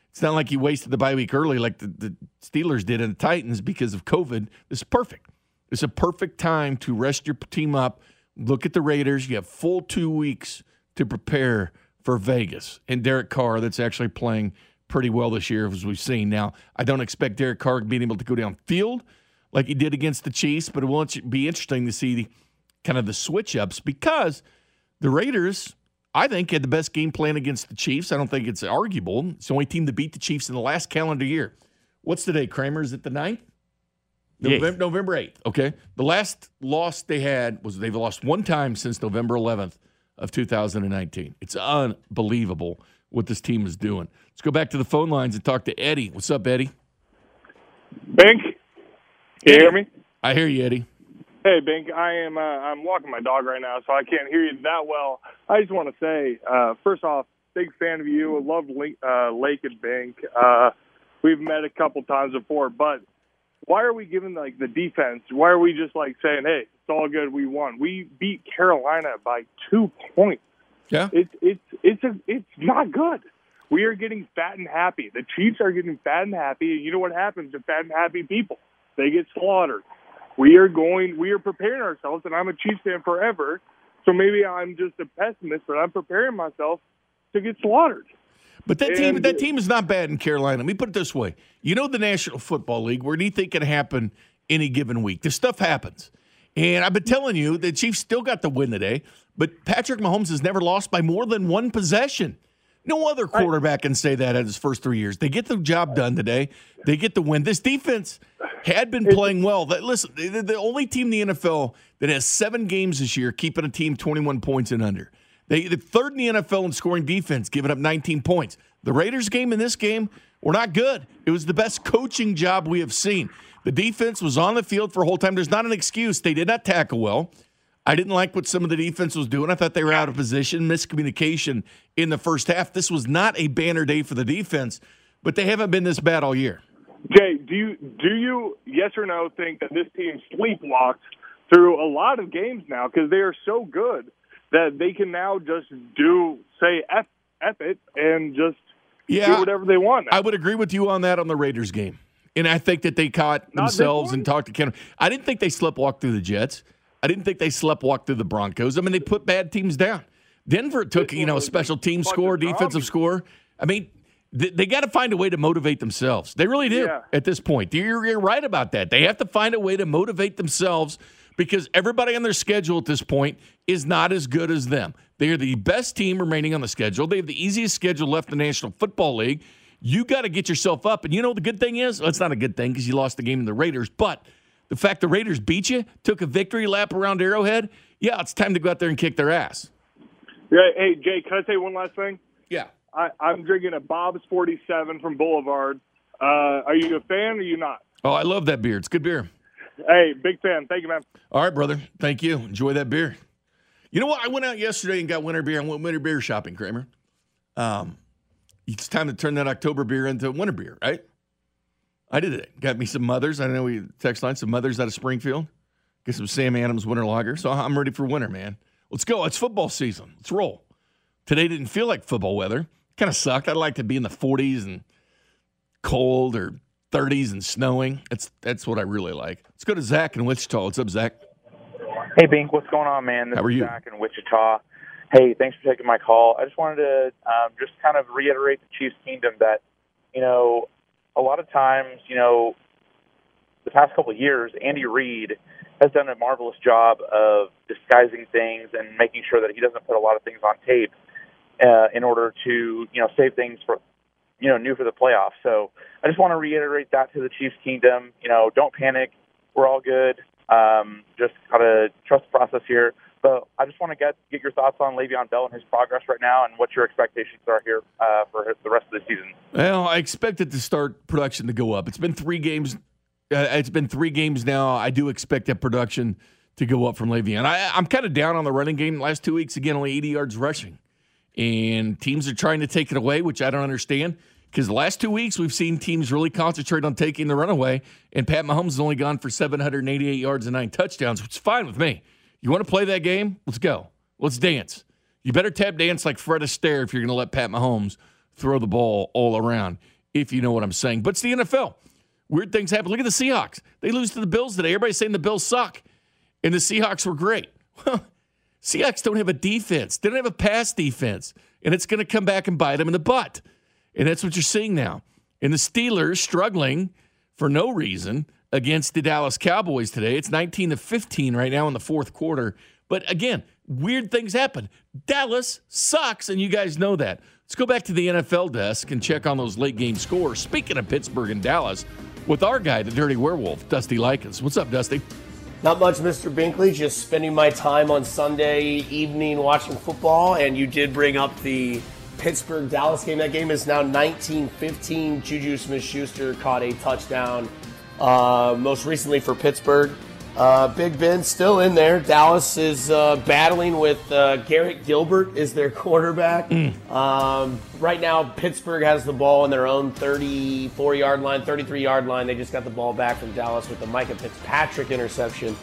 It's not like you wasted the bye week early like the, the Steelers did in the Titans because of COVID. This is perfect. It's a perfect time to rest your team up. Look at the Raiders. You have full two weeks to prepare for Vegas and Derek Carr, that's actually playing pretty well this year, as we've seen. Now, I don't expect Derek Carr being able to go downfield like he did against the Chiefs, but it will be interesting to see the, kind of the switch ups because the Raiders, I think, had the best game plan against the Chiefs. I don't think it's arguable. It's the only team to beat the Chiefs in the last calendar year. What's today, Kramer? Is it the 9th? Yes. November, November 8th. Okay. The last loss they had was they've lost one time since November 11th of 2019. It's unbelievable what this team is doing. Let's go back to the phone lines and talk to Eddie. What's up, Eddie? Bink, can you hear me? I hear you, Eddie. Hey, Bink, I am. Uh, I'm walking my dog right now, so I can't hear you that well. I just want to say, uh, first off, big fan of you. I love Link, uh, Lake and Bink. Uh, we've met a couple times before, but why are we giving like the defense? Why are we just like saying, "Hey, it's all good, we won"? We beat Carolina by two points. Yeah, it's it's it's a it's not good. We are getting fat and happy. The Chiefs are getting fat and happy. And you know what happens to fat and happy people? They get slaughtered. We are going. We are preparing ourselves, and I'm a Chiefs fan forever. So maybe I'm just a pessimist, but I'm preparing myself to get slaughtered. But that team, that team is not bad in Carolina. Let me put it this way: you know, the National Football League, where anything can happen any given week. This stuff happens, and I've been telling you the Chiefs still got the win today. But Patrick Mahomes has never lost by more than one possession. No other quarterback can say that in his first three years. They get the job done today. They get the win. This defense had been playing well. That listen, the only team in the NFL that has seven games this year keeping a team 21 points and under. They the third in the NFL in scoring defense, giving up 19 points. The Raiders game in this game were not good. It was the best coaching job we have seen. The defense was on the field for a whole time. There's not an excuse. They did not tackle well. I didn't like what some of the defense was doing. I thought they were out of position, miscommunication in the first half. This was not a banner day for the defense, but they haven't been this bad all year. Jay, do you do you yes or no think that this team sleepwalked through a lot of games now because they are so good that they can now just do say f f it and just Yeah, do whatever they want. Now. I would agree with you on that on the Raiders game. And I think that they caught Not themselves and talked to Ken. I didn't think they sleptwalked through the Jets. I didn't think they sleptwalked through the Broncos. I mean, they put bad teams down. Denver took, you know, a special team score, defensive score. I mean, they, they got to find a way to motivate themselves. They really do Yeah. at this point. You're, you're right about that. They have to find a way to motivate themselves because everybody on their schedule at this point is not as good as them. They are the best team remaining on the schedule. They have the easiest schedule left in the National Football League. You got to get yourself up. And you know the good thing is? Well, it's not a good thing because you lost the game to the Raiders, but the fact the Raiders beat you, took a victory lap around Arrowhead, yeah, it's time to go out there and kick their ass. Yeah, hey Jay, can I say one last thing? I, I'm drinking a Bob's 47 from Boulevard. Uh, are you a fan or are you not? Oh, I love that beer. It's good beer. Hey, big fan. Thank you, man. All right, brother. Thank you. Enjoy that beer. You know what? I went out yesterday and got winter beer. I went winter beer shopping, Kramer. Um, it's time to turn that October beer into winter beer, right? I did it. Got me some mothers. I know we text line some mothers out of Springfield. Get some Sam Adams winter lager. So I'm ready for winter, man. Let's go. It's football season. Let's roll. Today didn't feel like football weather. Kind of sucked. I'd like to be in the 40s and cold or 30s and snowing. That's that's what I really like. Let's go to Zach in Wichita. What's up, Zach? Hey, Bink. What's going on, man? This How are you? Zach in Wichita. Hey, thanks for taking my call. I just wanted to um, just kind of reiterate the Chiefs' kingdom that, you know, a lot of times, you know, the past couple of years, Andy Reid has done a marvelous job of disguising things and making sure that he doesn't put a lot of things on tape uh, in order to, you know, save things for, you know, new for the playoffs. So I just want to reiterate that to the Chiefs' kingdom. You know, don't panic. We're all good. Um, just gotta trust the process here. But I just want to get get your thoughts on Le'Veon Bell and his progress right now, and what your expectations are here uh, for the rest of the season. Well, I expect it to start production to go up. It's been three games. Uh, it's been three games now. I do expect that production to go up from Le'Veon. I, I'm kind of down on the running game. Last two weeks, again, only 80 yards rushing, and teams are trying to take it away, which I don't understand. Because the last two weeks, we've seen teams really concentrate on taking the runaway, and Pat Mahomes has only gone for 788 yards and nine touchdowns, which is fine with me. You want to play that game? Let's go. Let's dance. You better tap dance like Fred Astaire if you're going to let Pat Mahomes throw the ball all around, if you know what I'm saying. But it's the NFL. Weird things happen. Look at the Seahawks. They lose to the Bills today. Everybody's saying the Bills suck, and the Seahawks were great. Seahawks don't have a defense. They don't have a pass defense, and it's going to come back and bite them in the butt. And that's what you're seeing now. And the Steelers struggling for no reason against the Dallas Cowboys today. It's 19 to 15 right now in the fourth quarter. But again, weird things happen. Dallas sucks, and you guys know that. Let's go back to the NFL desk and check on those late game scores. Speaking of Pittsburgh and Dallas, with our guy, the Dirty Werewolf, Dusty Likens. What's up, Dusty? Not much, Mr. Binkley. Just spending my time on Sunday evening watching football, and you did bring up the Pittsburgh Dallas game. That game is now 19 15. Juju Smith Schuster caught a touchdown uh, most recently for Pittsburgh. Uh, Big Ben still in there. Dallas is uh, battling with uh, Garrett Gilbert is their quarterback. Um, right now, Pittsburgh has the ball in their own 34 yard line, 33 yard line. They just got the ball back from Dallas with the Minkah Fitzpatrick interception.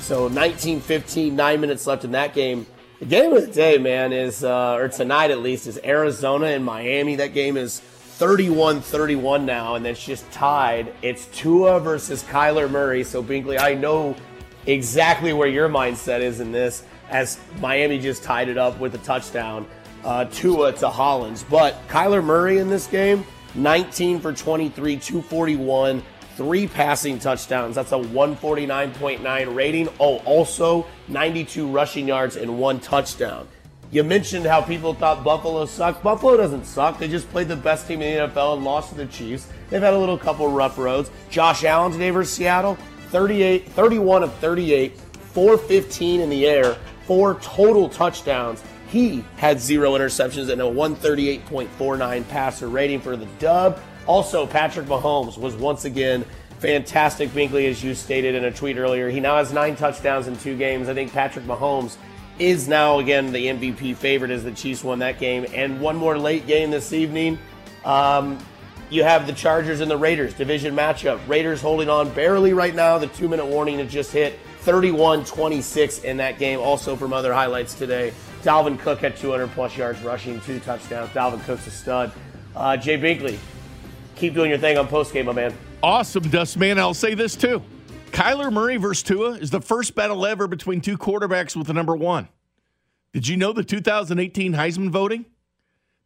So 19 15, nine minutes left in that game. The game of the day, man, is, uh, or tonight at least, is Arizona and Miami. That game is 31 31 now, and it's just tied. It's Tua versus Kyler Murray. So, Binkley, I know exactly where your mindset is in this, as Miami just tied it up with a touchdown. Uh, Tua to Hollins. But Kyler Murray in this game, 19 for 23, 241, three passing touchdowns. That's a 149.9 rating. Oh, also 92 rushing yards and one touchdown. You mentioned how people thought Buffalo sucked. Buffalo doesn't suck. They just played the best team in the NFL and lost to the Chiefs. They've had a little couple rough roads. Josh Allen today versus Seattle, 38, 31 of 38, 415 in the air, four total touchdowns. He had zero interceptions and a 138.49 passer rating for the dub. Also, Patrick Mahomes was once again fantastic, Binkley, as you stated in a tweet earlier. He now has nine touchdowns in two games. I think Patrick Mahomes is now again the MVP favorite as the Chiefs won that game. And one more late game this evening. Um, you have the Chargers and the Raiders division matchup. Raiders holding on barely right now. The two minute warning had just hit 31 26 in that game. Also, from other highlights today, Dalvin Cook had 200 plus yards rushing, two touchdowns. Dalvin Cook's a stud. Uh, Jay Binkley, keep doing your thing on post game, my man. Awesome, Dust Man. I'll say this too. Kyler Murray versus Tua is the first battle ever between two quarterbacks with the number one. Did you know the 2018 Heisman voting?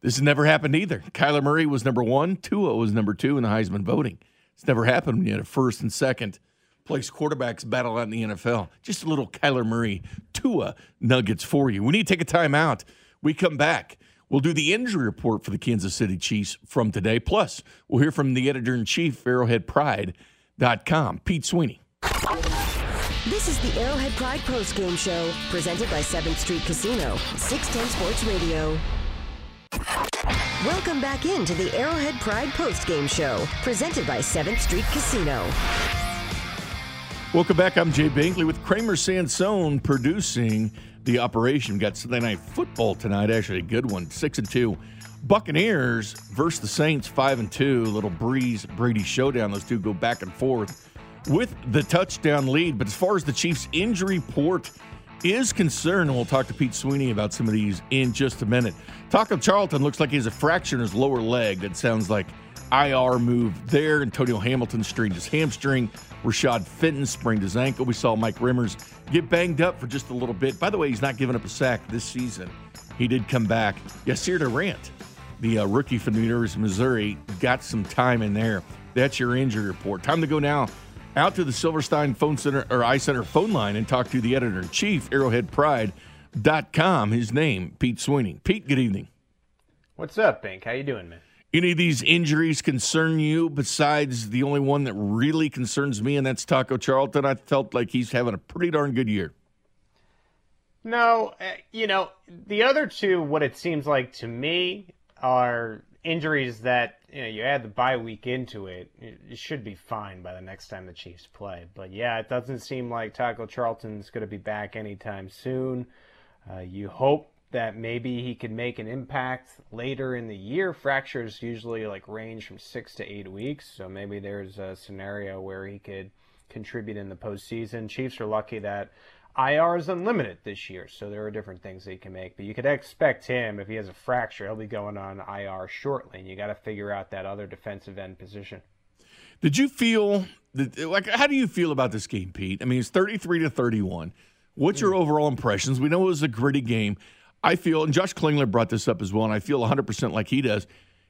This has never happened either. Kyler Murray was number one, Tua was number two in the Heisman voting. It's never happened when you had a first and second place quarterbacks battle out in the NFL. Just a little Kyler Murray, Tua nuggets for you. We need to take a timeout. We come back. We'll do the injury report for the Kansas City Chiefs from today. Plus, we'll hear from the editor in chief, arrowheadpride.com, Pete Sweeney. This is the Arrowhead Pride Post Game Show, presented by 7th Street Casino, 610 Sports Radio. Welcome back into the Arrowhead Pride Post Game Show, presented by 7th Street Casino. Welcome back. I'm Jay Binkley with Kramer Sansone producing the operation. Got Sunday night football tonight. Actually, a good one. Six and two. Buccaneers versus the Saints. Five and two. Little Brees, Brady showdown. Those two go back and forth with the touchdown lead. But as far as the Chiefs' injury report is concerned, and we'll talk to Pete Sweeney about some of these in just a minute. Taco Charlton looks like he has a fracture in his lower leg. That sounds like IR move there. Antonio Hamilton strained his hamstring. Rashad Fenton sprained his ankle. We saw Mike Remmers get banged up for just a little bit. By the way, he's not giving up a sack this season. He did come back. Yasir Durant, the uh, rookie from the University of Missouri, got some time in there. That's your injury report. Time to go now out to the Silverstein Phone Center or Eye Center phone line and talk to the editor in chief, arrowheadpride.com. His name, Pete Sweeney. Pete, good evening. What's up, Bink? How you doing, man? Any of these injuries concern you besides the only one that really concerns me, and that's Taco Charlton? I felt like he's having a pretty darn good year. No, uh, you know, the other two, what it seems like to me, are injuries that you know you add the bye week into it, it should be fine by the next time the Chiefs play. But yeah, it doesn't seem like Taco Charlton's going to be back anytime soon. Uh, you hope that maybe he could make an impact later in the year. Fractures usually like range from six to eight weeks, so maybe there's a scenario where he could contribute in the postseason. Chiefs are lucky that IR is unlimited this year, so there are different things he can make. But you could expect him, if he has a fracture, he'll be going on IR shortly, and you got to figure out that other defensive end position. Did you feel that, like how do you feel about this game, Pete? I mean, it's thirty-three to thirty-one. What's your hmm. overall impressions? We know it was a gritty game. I feel, and Josh Klingler brought this up as well, and I feel 100% like he does.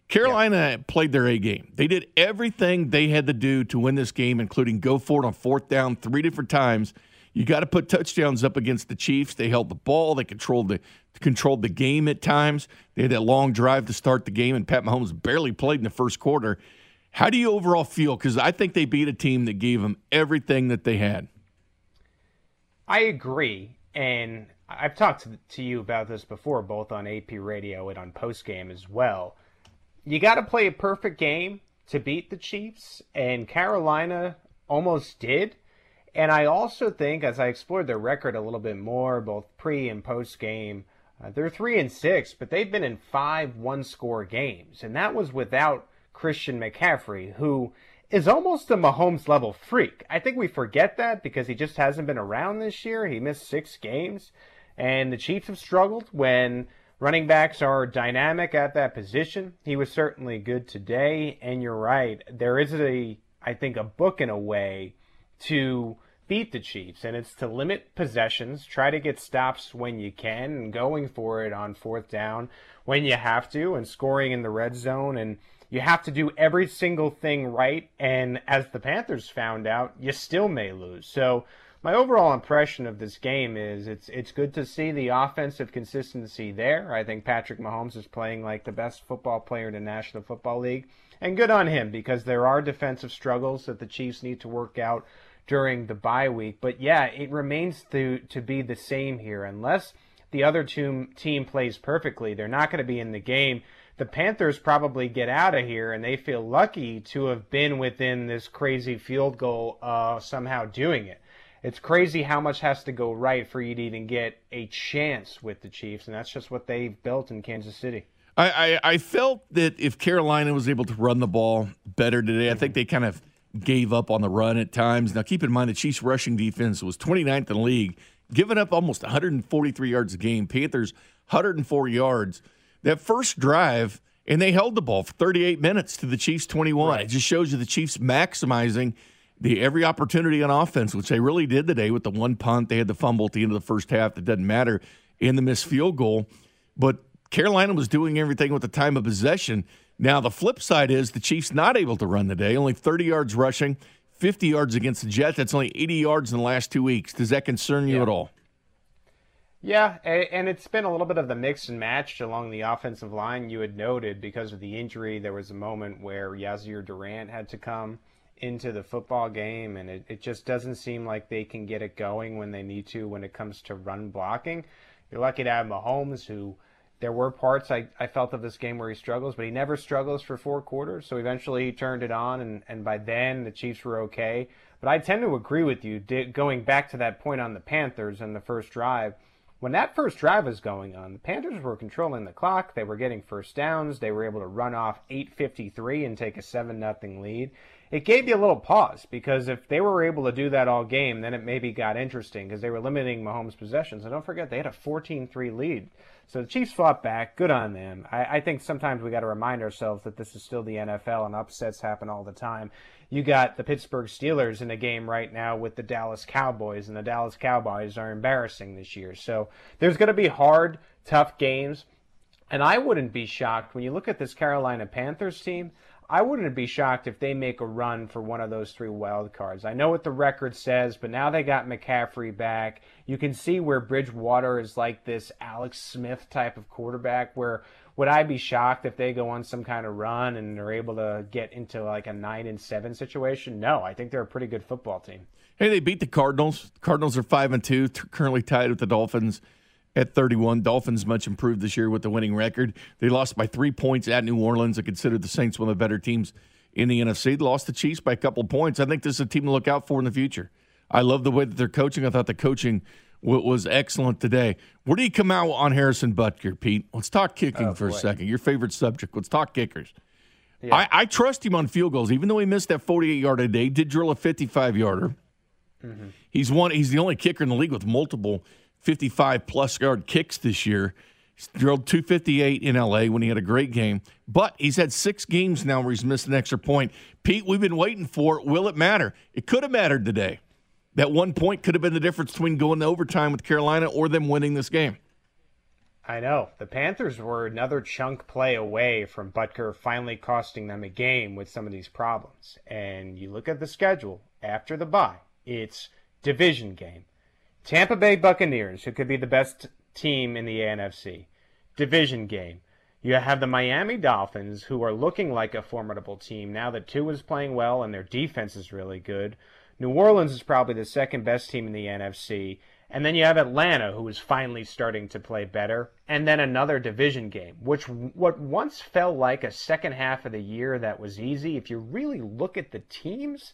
Carolina yeah. played their A game. They did everything they had to do to win this game, including go for it on fourth down three different times. You got to put touchdowns up against the Chiefs. They held the ball. They controlled the controlled the game at times. They had that long drive to start the game, and Pat Mahomes barely played in the first quarter. How do you overall feel? Because I think they beat a team that gave them everything that they had. I agree, and I've talked to, to you about this before, both on AP Radio and on post game as well. You got to play a perfect game to beat the Chiefs, and Carolina almost did. And I also think, as I explored their record a little bit more, both pre and post game, uh, they're three and six, but they've been in five one-score games, and that was without Christian McCaffrey, who is almost a Mahomes level freak. I think we forget that because he just hasn't been around this year. He missed six games. And the Chiefs have struggled when running backs are dynamic at that position. He was certainly good today. And you're right. There is a, I think, a book in a way to beat the Chiefs, and it's to limit possessions, try to get stops when you can, and going for it on fourth down when you have to, and scoring in the red zone. And you have to do every single thing right. And as the Panthers found out, you still may lose. So my overall impression of this game is it's it's good to see the offensive consistency there. I think Patrick Mahomes is playing like the best football player in the National Football League, and good on him because there are defensive struggles that the Chiefs need to work out during the bye week. But yeah, it remains to to be the same here unless the other team team plays perfectly. They're not going to be in the game. The Panthers probably get out of here, and they feel lucky to have been within this crazy field goal, uh, somehow doing it it's crazy how much has to go right for you to even get a chance with the Chiefs, and that's just what they've built in Kansas City. I, I, I felt that if Carolina was able to run the ball better today, I think they kind of gave up on the run at times. Now, keep in mind the Chiefs' rushing defense was 29th in the league, giving up almost 143 yards a game. Panthers 104 yards. That first drive, and they held the ball for 38 minutes to the Chiefs 21. Right. It just shows you the Chiefs maximizing – the every opportunity on offense, which they really did today with the one punt. They had the fumble at the end of the first half that doesn't matter in the missed field goal. But Carolina was doing everything with the time of possession. Now, the flip side is the Chiefs not able to run today, only 30 yards rushing, 50 yards against the Jets. That's only 80 yards in the last two weeks. Does that concern you yeah. at all? Yeah, and it's been a little bit of the mix and match along the offensive line. You had noted because of the injury, there was a moment where Yasir Durant had to come into the football game, and it, it just doesn't seem like they can get it going when they need to when it comes to run blocking. You're lucky to have Mahomes, who there were parts I, I felt of this game where he struggles, but he never struggles for four quarters. So eventually he turned it on, and, and by then the Chiefs were okay. But I tend to agree with you. Going back to that point on the Panthers and the first drive, when that first drive was going on, the Panthers were controlling the clock. They were getting first downs. They were able to run off 8:53 and take a seven nothing lead. It gave you a little pause because if they were able to do that all game, then it maybe got interesting because they were limiting Mahomes' possessions. And don't forget, they had a 14-3 lead. So the Chiefs fought back. Good on them. I, I think sometimes we got to remind ourselves that this is still the NFL and upsets happen all the time you got the Pittsburgh Steelers in a game right now with the Dallas Cowboys, and the Dallas Cowboys are embarrassing this year. So there's going to be hard, tough games. And I wouldn't be shocked when you look at this Carolina Panthers team. I wouldn't be shocked if they make a run for one of those three wild cards. I know what the record says, but now they got McCaffrey back. You can see where Bridgewater is like this Alex Smith type of quarterback where would I be shocked if they go on some kind of run and are able to get into like a nine and seven situation? No, I think they're a pretty good football team. Hey, they beat the Cardinals. Cardinals are five and two, currently tied with the Dolphins at 31. Dolphins much improved this year with the winning record. They lost by three points at New Orleans. I consider the Saints one of the better teams in the NFC. They lost the Chiefs by a couple points. I think this is a team to look out for in the future. I love the way that they're coaching. I thought the coaching was excellent today. Where do you come out on Harrison Butker, Pete? Let's talk kicking oh, for boy. a second. Your favorite subject. Let's talk kickers. Yeah. I, I, trust him on field goals, even though he missed that 48 yard a day. Did drill a 55 yarder. Mm-hmm. He's one. He's the only kicker in the league with multiple 55 plus yard kicks this year. He's drilled 258 in LA when he had a great game, but he's had six games now where he's missed an extra point. Pete, we've been waiting for it. Will it matter? It could have mattered today. That one point could have been the difference between going to overtime with Carolina or them winning this game. I know. The Panthers were another chunk play away from Butker finally costing them a game with some of these problems. And you look at the schedule after the bye, it's division game. Tampa Bay Buccaneers, who could be the best team in the NFC. Division game. You have the Miami Dolphins, who are looking like a formidable team now that Tua is playing well and their defense is really good. New Orleans is probably the second best team in the NFC. And then you have Atlanta, who is finally starting to play better. And then another division game, which what once felt like a second half of the year that was easy. If you really look at the teams,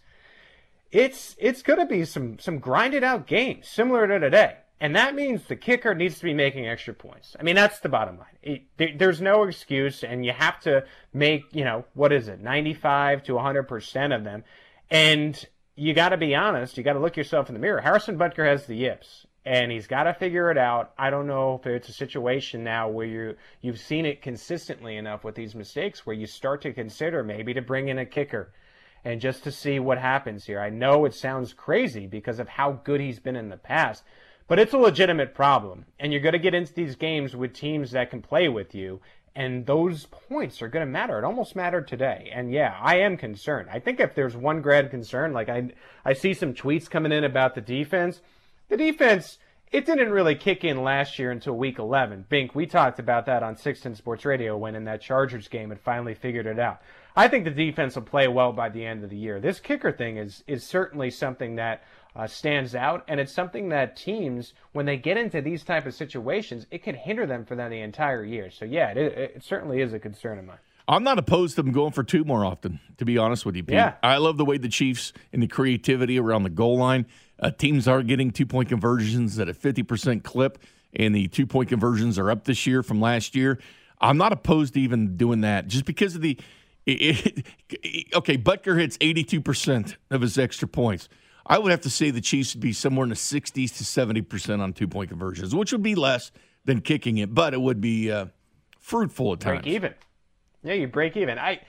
it's it's going to be some some grinded out games similar to today. And that means the kicker needs to be making extra points. I mean, that's the bottom line. It, there, there's no excuse, and you have to make, you know, what is it, 95 to 100% of them. And you got to be honest. You got to look yourself in the mirror. Harrison Butker has the yips, and he's got to figure it out. I don't know if it's a situation now where you you've seen it consistently enough with these mistakes where you start to consider maybe to bring in a kicker and just to see what happens here. I know it sounds crazy because of how good he's been in the past, but it's a legitimate problem. And you're going to get into these games with teams that can play with you and those points are going to matter. It almost mattered today. And yeah, I am concerned. I think if there's one grad concern, like I, I see some tweets coming in about the defense. The defense, it didn't really kick in last year until week 11. Bink, we talked about that on 610 Sports Radio when in that Chargers game it finally figured it out. I think the defense will play well by the end of the year. This kicker thing is is certainly something that uh, stands out, and it's something that teams, when they get into these type of situations, it can hinder them for them the entire year. So yeah, it, it certainly is a concern of mine. I'm not opposed to them going for two more often, to be honest with you, Pete. Yeah. I love the way the Chiefs and the creativity around the goal line. Uh, teams are getting two point conversions at a 50% clip, and the two point conversions are up this year from last year. I'm not opposed to even doing that just because of the. It, it, okay, Butker hits 82% of his extra points. I would have to say the Chiefs would be somewhere in the 60s to 70% on two point conversions, which would be less than kicking it, but it would be uh, fruitful at times. Break even. Yeah, you break even. I.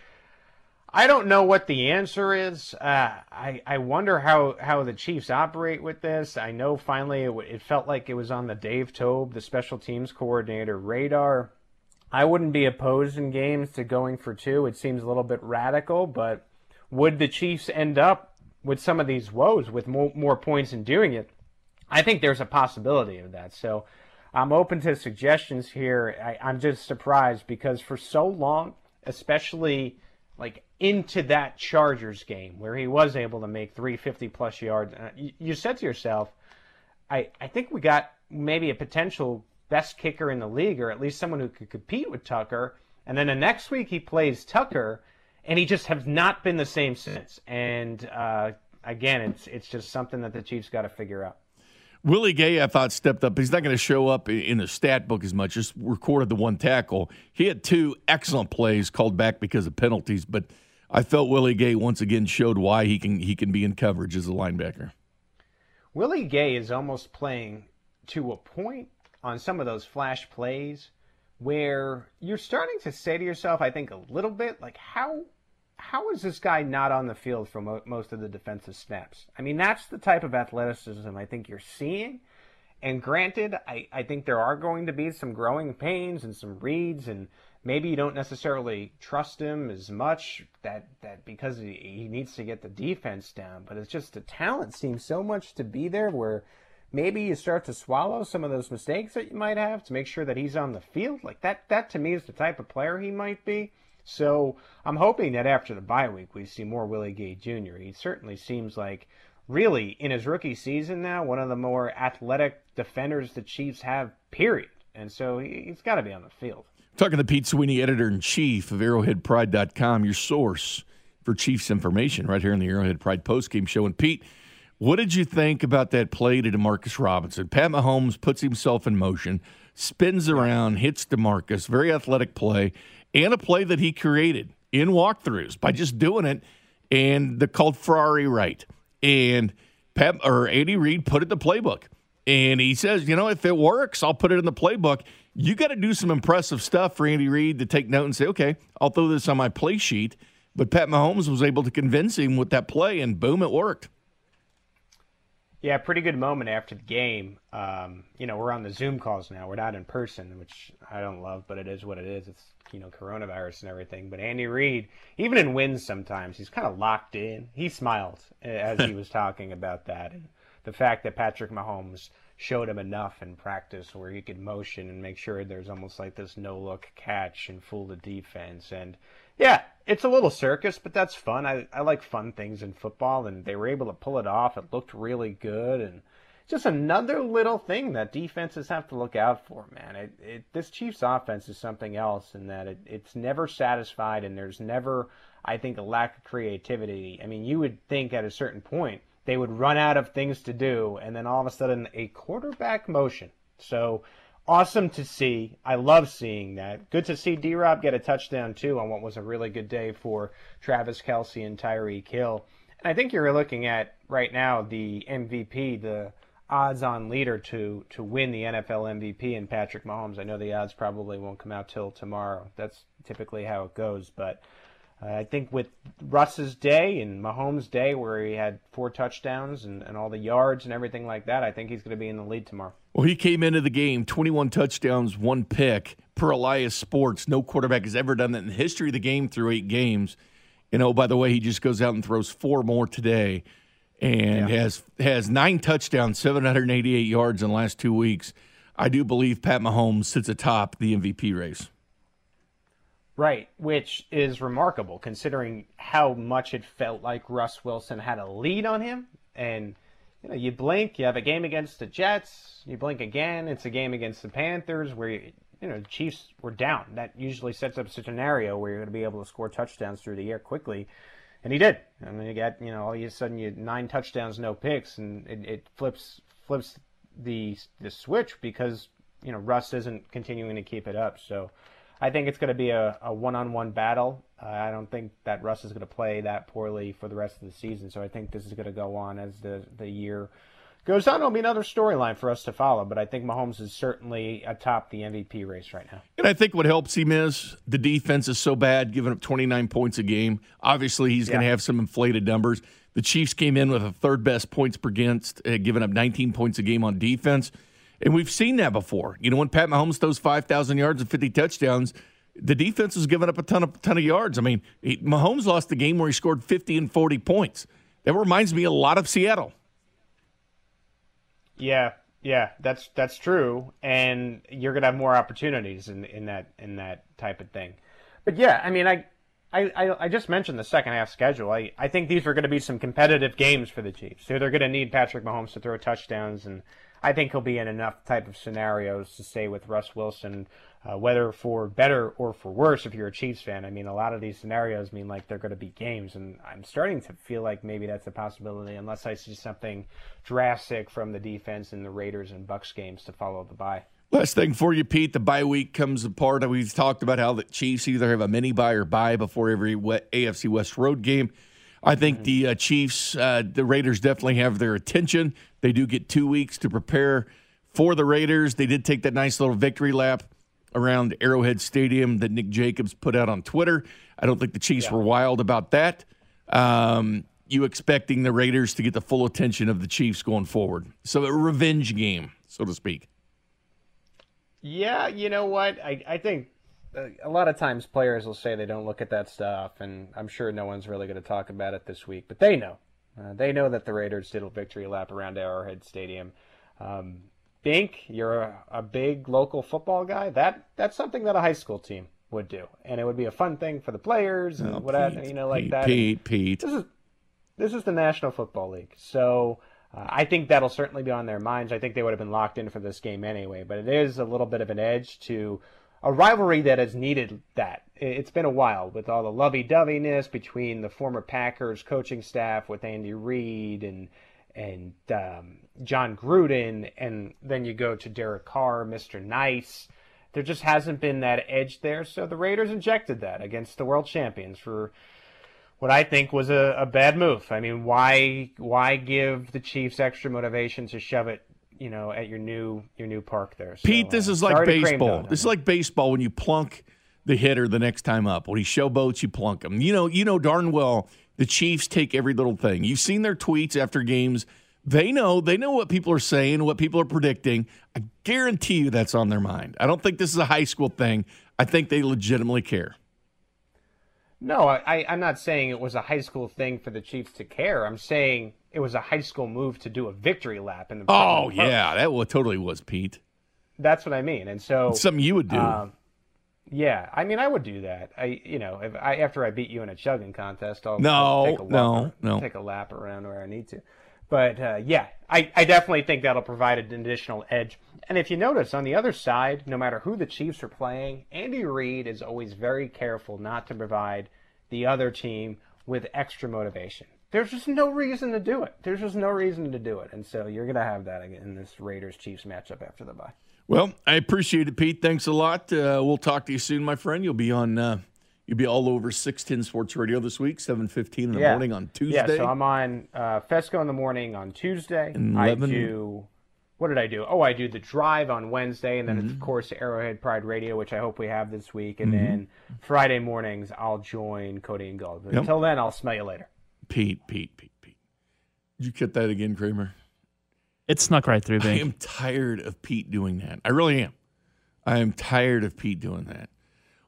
I don't know what the answer is. Uh, I I wonder how, how the Chiefs operate with this. I know finally it, it felt like it was on the Dave Toub, the special teams coordinator, radar. I wouldn't be opposed in games to going for two. It seems a little bit radical, but would the Chiefs end up with some of these woes with more, more points in doing it, I think there's a possibility of that. So I'm open to suggestions here. I, am just surprised because for so long, especially like into that Chargers game where he was able to make 350 plus yards, uh, you, you said to yourself, I, I think we got maybe a potential best kicker in the league, or at least someone who could compete with Tucker. And then the next week he plays Tucker, and he just has not been the same since. And uh, again, it's it's just something that the Chiefs got to figure out. Willie Gay, I thought, stepped up. He's not going to show up in the stat book as much. Just recorded the one tackle. He had two excellent plays called back because of penalties, but I felt Willie Gay once again showed why he can he can be in coverage as a linebacker. Willie Gay is almost playing to a point on some of those flash plays where you're starting to say to yourself, I think a little bit like how how is this guy not on the field for mo- most of the defensive snaps? I mean, that's the type of athleticism I think you're seeing. And granted, I, I think there are going to be some growing pains and some reads, and maybe you don't necessarily trust him as much that, that because he, he needs to get the defense down. But it's just the talent seems so much to be there where maybe you start to swallow some of those mistakes that you might have to make sure that he's on the field. Like that, that to me is the type of player he might be. So I'm hoping that after the bye week, we see more Willie Gay Jr. He certainly seems like, really, in his rookie season now, one of the more athletic defenders the Chiefs have, period. And so he's got to be on the field. Talking to Pete Sweeney, editor in chief of ArrowheadPride.com, your source for Chiefs information right here in the Arrowhead Pride postgame show. And Pete, what did you think about that play to Demarcus Robinson? Pat Mahomes puts himself in motion, spins around, hits Demarcus, very athletic play and a play that he created in walkthroughs by just doing it. And the called Ferrari right. And Pep or Andy Reid put it in the playbook. And he says, you know, if it works, I'll put it in the playbook. You got to do some impressive stuff for Andy Reid to take note and say, okay, I'll throw this on my play sheet. But Pat Mahomes was able to convince him with that play, and boom, it worked. Yeah, pretty good moment after the game. Um, you know, we're on the Zoom calls now. We're not in person, which I don't love, but it is what it is. It's you know coronavirus and everything. But Andy Reid, even in wins, sometimes he's kind of locked in. He smiled as he was talking about that, and the fact that Patrick Mahomes showed him enough in practice where he could motion and make sure there's almost like this no look catch and fool the defense. And yeah, it's a little circus, but that's fun. I, I like fun things in football, and they were able to pull it off. It looked really good, and just another little thing that defenses have to look out for, man. It, it, this Chiefs offense is something else in that it, it's never satisfied, and there's never, I think, a lack of creativity. I mean, you would think at a certain point they would run out of things to do, and then all of a sudden a quarterback motion. So awesome to see. I love seeing that. Good to see D Rob get a touchdown too on what was a really good day for Travis Kelce and Tyreek Hill. And I think you're looking at right now the MVP, the odds-on leader to to win the NFL MVP in Patrick Mahomes. I know the odds probably won't come out till tomorrow. That's typically how it goes, but I think with Russ's day and Mahomes' day, where he had four touchdowns and, and all the yards and everything like that, I think he's going to be in the lead tomorrow. Well, he came into the game 21 touchdowns, one pick per Elias Sports. No quarterback has ever done that in the history of the game through eight games. You know, by the way, he just goes out and throws four more today, and yeah. has has nine touchdowns, 788 yards in the last two weeks. I do believe Pat Mahomes sits atop the MVP race. Right, which is remarkable considering how much it felt like Russ Wilson had a lead on him. And you know, you blink, you have a game against the Jets, you blink again, it's a game against the Panthers where you, you know the Chiefs were down. That usually sets up a scenario where you're going to be able to score touchdowns through the air quickly, and he did. And mean, you got you know all of a sudden you nine touchdowns, no picks, and it, it flips flips the the switch because you know Russ isn't continuing to keep it up. So I think it's going to be a, a one-on-one battle. Uh, I don't think that Russ is going to play that poorly for the rest of the season. So I think this is going to go on as the the year goes on. It'll be another storyline for us to follow. But I think Mahomes is certainly atop the MVP race right now. And I think what helps him is the defense is so bad, giving up 29 points a game. Obviously, he's yeah. going to have some inflated numbers. The Chiefs came in with a third best points per against, uh, giving up 19 points a game on defense. And we've seen that before. You know, when Pat Mahomes throws 5,000 yards and 50 touchdowns, the defense is giving up a ton of ton of yards. I mean, he, Mahomes lost the game where he scored 50 and 40 points. That reminds me a lot of Seattle. Yeah, yeah, that's that's true, and you're gonna have more opportunities in in that in that type of thing. But yeah, I mean, I I, I, just mentioned the second half schedule. I, I think these are going to be some competitive games for the Chiefs. So they're going to need Patrick Mahomes to throw touchdowns, and I think he'll be in enough type of scenarios to stay with Russ Wilson, uh, whether for better or for worse. If you're a Chiefs fan, I mean, a lot of these scenarios mean like they're going to be games, and I'm starting to feel like maybe that's a possibility, unless I see something drastic from the defense in the Raiders and Bucks games to follow the bye. Last thing for you, Pete. The bye week comes apart. We've talked about how the Chiefs either have a mini bye or bye before every AFC West road game. I think the uh, Chiefs, uh, the Raiders definitely have their attention. They do get two weeks to prepare for the Raiders. They did take that nice little victory lap around Arrowhead Stadium that Nick Jacobs put out on Twitter. I don't think the Chiefs yeah. were wild about that. Um, you expecting the Raiders to get the full attention of the Chiefs going forward. So a revenge game, so to speak. Yeah, you know what? I, I think uh, a lot of times players will say they don't look at that stuff, and I'm sure no one's really going to talk about it this week, but they know. Uh, they know that the Raiders did a victory lap around Arrowhead Stadium. Um, Bink, you're a, a, big local football guy. That that's something that a high school team would do, and it would be a fun thing for the players and oh, whatever, you know, like Pete, that. Pete, Pete. This is this is the National Football League, so uh, I think that'll certainly be on their minds. I think they would have been locked in for this game anyway, but it is a little bit of an edge to a rivalry that has needed that. It's been a while with all the lovey-doveyness between the former Packers coaching staff with Andy Reid and and um, Jon Gruden, and then you go to Derek Carr, Mr. Nice. There just hasn't been that edge there, so the Raiders injected that against the world champions for what I think was a, a bad move. I mean, why why give the Chiefs extra motivation to shove it, you know, at your new your new park there? So, Pete, this uh, is like baseball. This is like baseball when you plunk the hitter the next time up. When he showboats, you plunk him. You know, you know darn well the Chiefs take every little thing. You've seen their tweets after games. They know they know what people are saying, what people are predicting. I guarantee you that's on their mind. I don't think this is a high school thing. I think they legitimately care. No, I, I'm not saying it was a high school thing for the Chiefs to care. I'm saying it was a high school move to do a victory lap in the. Oh yeah, that totally was Pete. That's what I mean, and so it's something you would do. Um, yeah, I mean, I would do that. I, you know, if I after I beat you in a chugging contest, I'll, no, I'll take a walk, no, no, take a lap around where I need to. But uh, yeah, I, I definitely think that'll provide an additional edge. And if you notice on the other side, no matter who the Chiefs are playing, Andy Reid is always very careful not to provide the other team with extra motivation. There's just no reason to do it. There's just no reason to do it. And so you're going to have that in this Raiders Chiefs matchup after the bye. Well, I appreciate it, Pete. Thanks a lot. Uh, we'll talk to you soon, my friend. You'll be on. Uh, you'll be all over six ten Sports Radio this week, seven fifteen in the yeah. morning on Tuesday. Yeah, so I'm on uh, Fescoe in the morning on Tuesday. 11. I do. What did I do? Oh, I do the drive on Wednesday, and then mm-hmm. of course Arrowhead Pride Radio, which I hope we have this week, and mm-hmm. then Friday mornings I'll join Cody and Gold. But yep. Until then, I'll smell you later. Pete, Pete, Pete, Pete. Did you get that again, Kramer? It snuck right through me. I am tired of Pete doing that. I really am. I am tired of Pete doing that.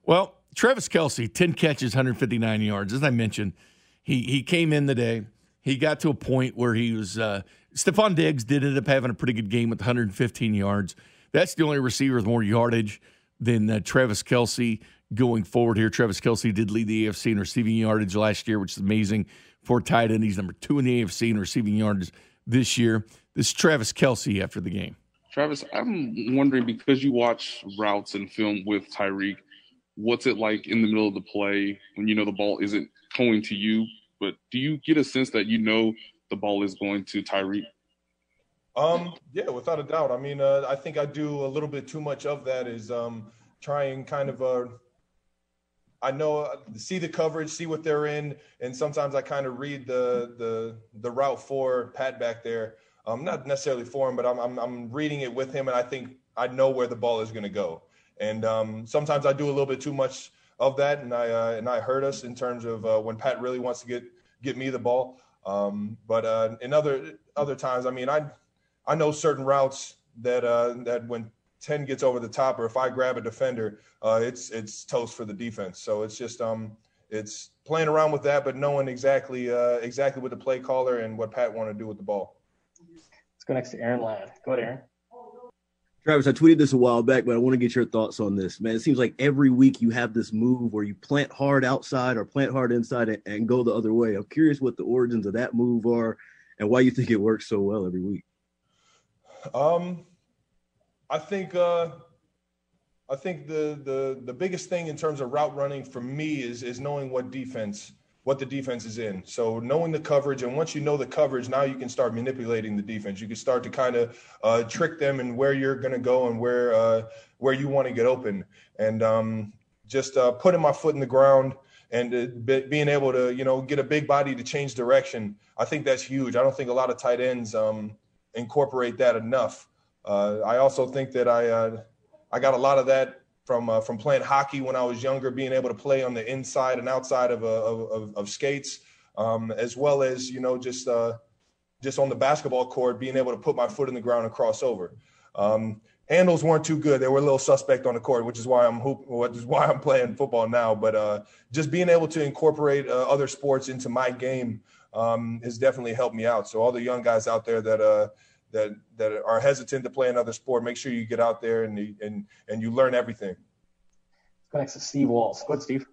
Well, Travis Kelce, 10 catches, 159 yards. As I mentioned, he he came in the day. He got to a point where he was uh, Stefon Diggs did end up having a pretty good game with 115 yards. That's the only receiver with more yardage than uh, Travis Kelce going forward here. Travis Kelce did lead the AFC in receiving yardage last year, which is amazing for tight end. He's number two in the AFC in receiving yardage this year. This is Travis Kelce after the game. Travis, I'm wondering because you watch routes and film with Tyreek, what's it like in the middle of the play when you know the ball isn't going to you? But do you get a sense that you know the ball is going to Tyreek? Um, yeah, without a doubt. I mean, uh, I think I do a little bit too much of that. Is um, trying kind of uh, I know uh, see the coverage, see what they're in, and sometimes I kind of read the the the route for Pat back there um, not necessarily for him, but I'm, I'm, I'm reading it with him, and I think I know where the ball is going to go. And um, sometimes I do a little bit too much of that, and I uh, and I hurt us in terms of uh, when Pat really wants to get get me the ball. Um, but uh, in other other times, I mean, I I know certain routes that uh, that when ten gets over the top, or if I grab a defender, uh, it's it's toast for the defense. So it's just um it's playing around with that, but knowing exactly uh, exactly what the play caller and what Pat want to do with the ball Let's go next to Aaron Ladd. Go ahead, Aaron. Travis, I tweeted this a while back, but I want to get your thoughts on this. Man, it seems like every week you have this move where you plant hard outside or plant hard inside and, and go the other way. I'm curious what the origins of that move are and why you think it works so well every week. Um, I think uh, I think the the the biggest thing in terms of route running for me is is knowing what defense what the defense is in. So knowing the coverage, and once you know the coverage, now you can start manipulating the defense. You can start to kind of uh, trick them and where you're going to go and where uh, where you want to get open, and um, just uh, putting my foot in the ground and uh, be, being able to you know get a big body to change direction. I think that's huge. I don't think a lot of tight ends um, incorporate that enough. Uh, I also think that I uh, I got a lot of that from uh, from playing hockey when I was younger, being able to play on the inside and outside of uh, of, of, skates, um, as well as you know just uh, just on the basketball court, being able to put my foot in the ground and cross over. Um, handles weren't too good; they were a little suspect on the court, which is why I'm hoop, which is why I'm playing football now. But uh, just being able to incorporate other sports into my game um, has definitely helped me out. So all the young guys out there that that that are hesitant to play another sport, make sure you get out there and you, and and you learn everything. Let's next to Steve Walls. Go ahead, Steve.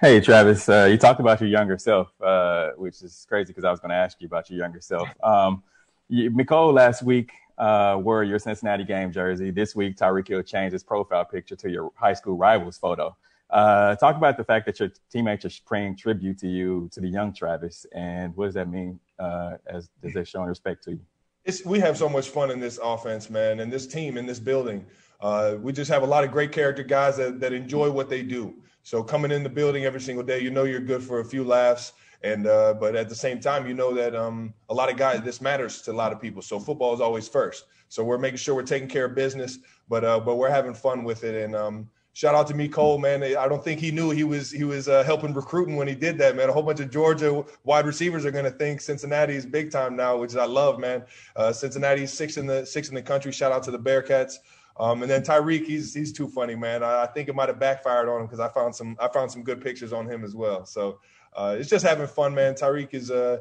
Hey, Travis. Uh, you talked about your younger self, uh, which is crazy because I was going to ask you about your younger self. Um, you, Mecole last week uh, wore your Cincinnati game jersey. This week, Tyreek Hill changed his profile picture to your high school rivals photo. Uh, talk about the fact that your teammates are paying tribute to you, to the young Travis, and what does that mean uh, as, as they're showing respect to you? It's, we have so much fun in this offense, man, and this team in this building. Uh, we just have a lot of great character guys that, that enjoy what they do. So coming in the building every single day, you know you're good for a few laughs, and uh, but at the same time, you know that um, a lot of guys this matters to a lot of people. So football is always first. So we're making sure we're taking care of business, but uh, but we're having fun with it, and um, shout out to Mecole, man. I don't think he knew he was he was uh, helping recruiting when he did that, man. A whole bunch of Georgia wide receivers are going to think Cincinnati is big time now, which I love, man. Uh, Cincinnati's six in the six in the country. Shout out to the Bearcats. Um, and then Tyreek, he's he's too funny, man. I, I think it might have backfired on him because I found some I found some good pictures on him as well. So uh, it's just having fun, man. Tyreek is, uh,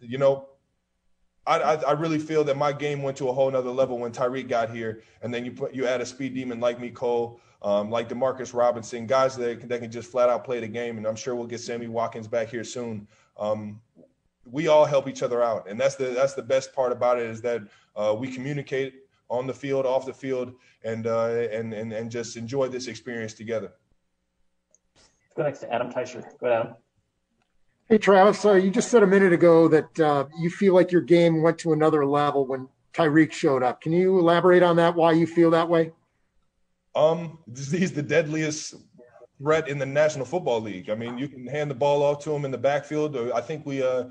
you know, I, I, really feel that my game went to a whole nother level when Tyreek got here, and then you put you add a speed demon like Mecole, um, like Demarcus Robinson, guys that, that can just flat out play the game. And I'm sure we'll get Sammy Watkins back here soon. Um, we all help each other out, and that's the that's the best part about it is that uh, we communicate on the field, off the field, and uh, and and and just enjoy this experience together. Go next to Adam Teicher. Go ahead, Adam. Hey, Travis. Uh, you just said a minute ago that uh, you feel like your game went to another level when Tyreek showed up. Can you elaborate on that? Why you feel that way? Um, he's the deadliest threat in the National Football League. I mean, you can hand the ball off to him in the backfield. I think we, uh,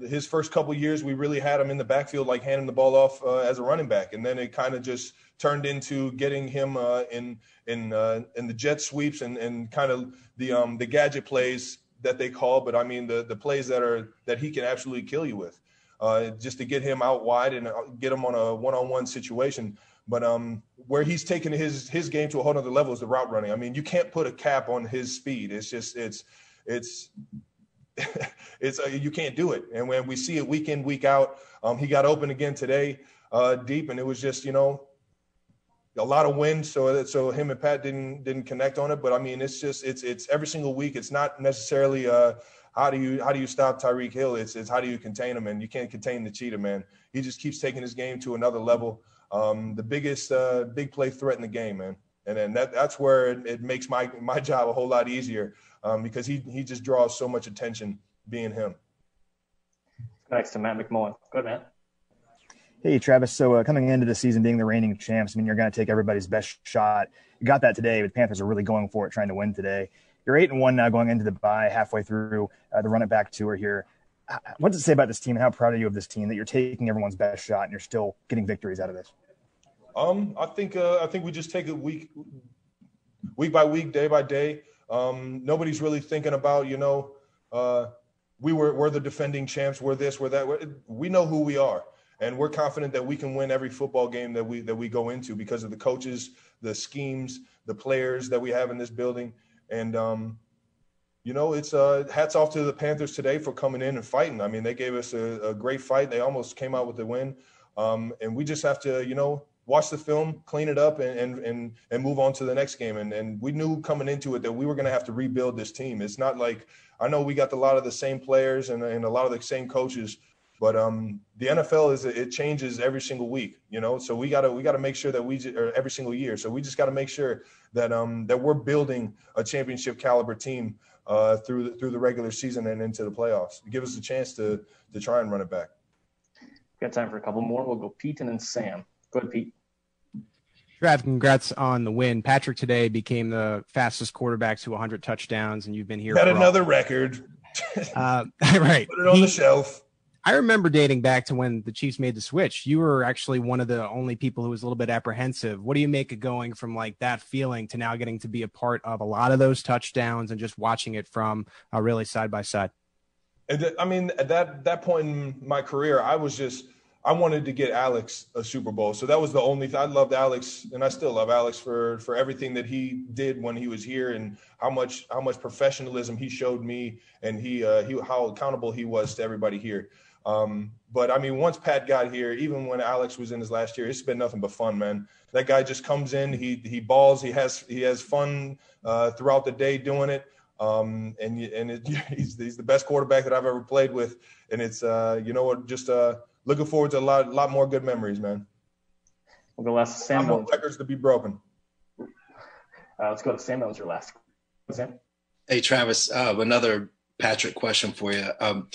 his first couple years, we really had him in the backfield, like handing the ball off uh, as a running back, and then it kind of just turned into getting him uh, in in uh, in the jet sweeps and and kind of the um the gadget plays that they call, but I mean the the plays that are that he can absolutely kill you with. Uh, just to get him out wide and uh, get him on a one-on-one situation. But um, where he's taken his his game to a whole other level is the route running. I mean, you can't put a cap on his speed. It's just it's it's it's uh, you can't do it. And when we see it week in week out, um, he got open again today, uh, deep, and it was just you know a lot of wind. So so him and Pat didn't didn't connect on it. But I mean, it's just it's it's every single week. It's not necessarily uh, how do you how do you stop Tyreek Hill? It's it's how do you contain him? And you can't contain the cheetah man. He just keeps taking his game to another level um, the biggest uh, big play threat in the game, man. And then that that's where it, it makes my my job a whole lot easier um, because he he just draws so much attention being him. Next to Matt McMullen. good man. Hey, Travis. So uh, coming into the season, being the reigning champs, I mean, you're going to take everybody's best shot. You got that today, but Panthers are really going for it, trying to win today. You're eight and one now, going into the bye, halfway through uh, the run it back tour here what does it say about this team how proud are you of this team that you're taking everyone's best shot and you're still getting victories out of this? Um, I think uh, I think we just take it week week by week, day by day. Um, nobody's really thinking about you know uh, we were we're the defending champs, we're this, we're that. We're, we know who we are, and we're confident that we can win every football game that we that we go into because of the coaches, the schemes, the players that we have in this building, and um, you know, it's uh, hats off to the Panthers today for coming in and fighting. I mean, they gave us a, a great fight. They almost came out with the win, um, and we just have to, you know, watch the film, clean it up, and and and, and move on to the next game. And and we knew coming into it that we were going to have to rebuild this team. It's not like I know we got a lot of the same players and, and a lot of the same coaches, But um, the NFL is it changes every single week, you know. So we gotta we gotta make sure that we or every single year. So we just gotta make sure that um that we're building a championship caliber team uh, through the, through the regular season and into the playoffs. Give us a chance to to try and run it back. Got time for a couple more. We'll go Pete and then Sam. Go ahead, Pete. Trav, congrats on the win. Patrick today became the fastest quarterback to 100 touchdowns, and you've been here. Got for all- another record. Uh, right. Put it on He- the shelf. I remember dating back to when the Chiefs made the switch. You were actually one of the only people who was a little bit apprehensive. What do you make of going from like that feeling to now getting to be a part of a lot of those touchdowns and just watching it from uh, really side by side? I mean, at that that point in my career, I was just I wanted to get Alex a Super Bowl. So that was the only thing. I loved Alex, and I still love Alex for for everything that he did when he was here, and how much how much professionalism he showed me, and he uh, he how accountable he was to everybody here. Um, but I mean, once Pat got here, even when Alex was in his last year, it's been nothing but fun, man. That guy just comes in, he he balls, he has he has fun uh, throughout the day doing it. Um, and and it, he's he's the best quarterback that I've ever played with, and it's uh, you know what, just uh, looking forward to a lot lot more good memories, man. We'll go last. A Sam. lot more records to be broken. Uh, let's go to Sam. That was your last. Sam. Hey, Travis, uh, another Patrick question for you. Um,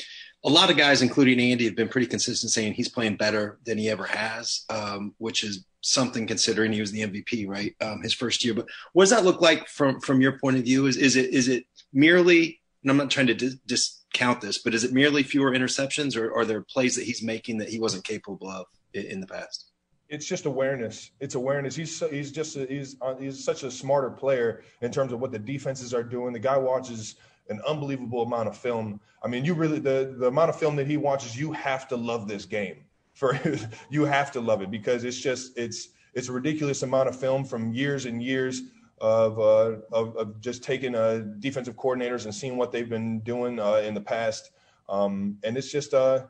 a lot of guys, including Andy, have been pretty consistent saying he's playing better than he ever has, um, which is something considering he was the MVP, right? Um, his first year. But what does that look like from from your point of view? Is is it is it merely? And I'm not trying to dis- discount this, but is it merely fewer interceptions, or are there plays that he's making that he wasn't capable of in, in the past? it's just awareness. It's awareness. He's so, he's just a, he's uh, he's such a smarter player in terms of what the defenses are doing. The guy watches an unbelievable amount of film. I mean, you really the the amount of film that he watches, you have to love this game. For you have to love it because it's just it's it's a ridiculous amount of film from years and years of uh, of, of just taking uh, defensive coordinators and seeing what they've been doing uh, in the past. Um, and it's just uh,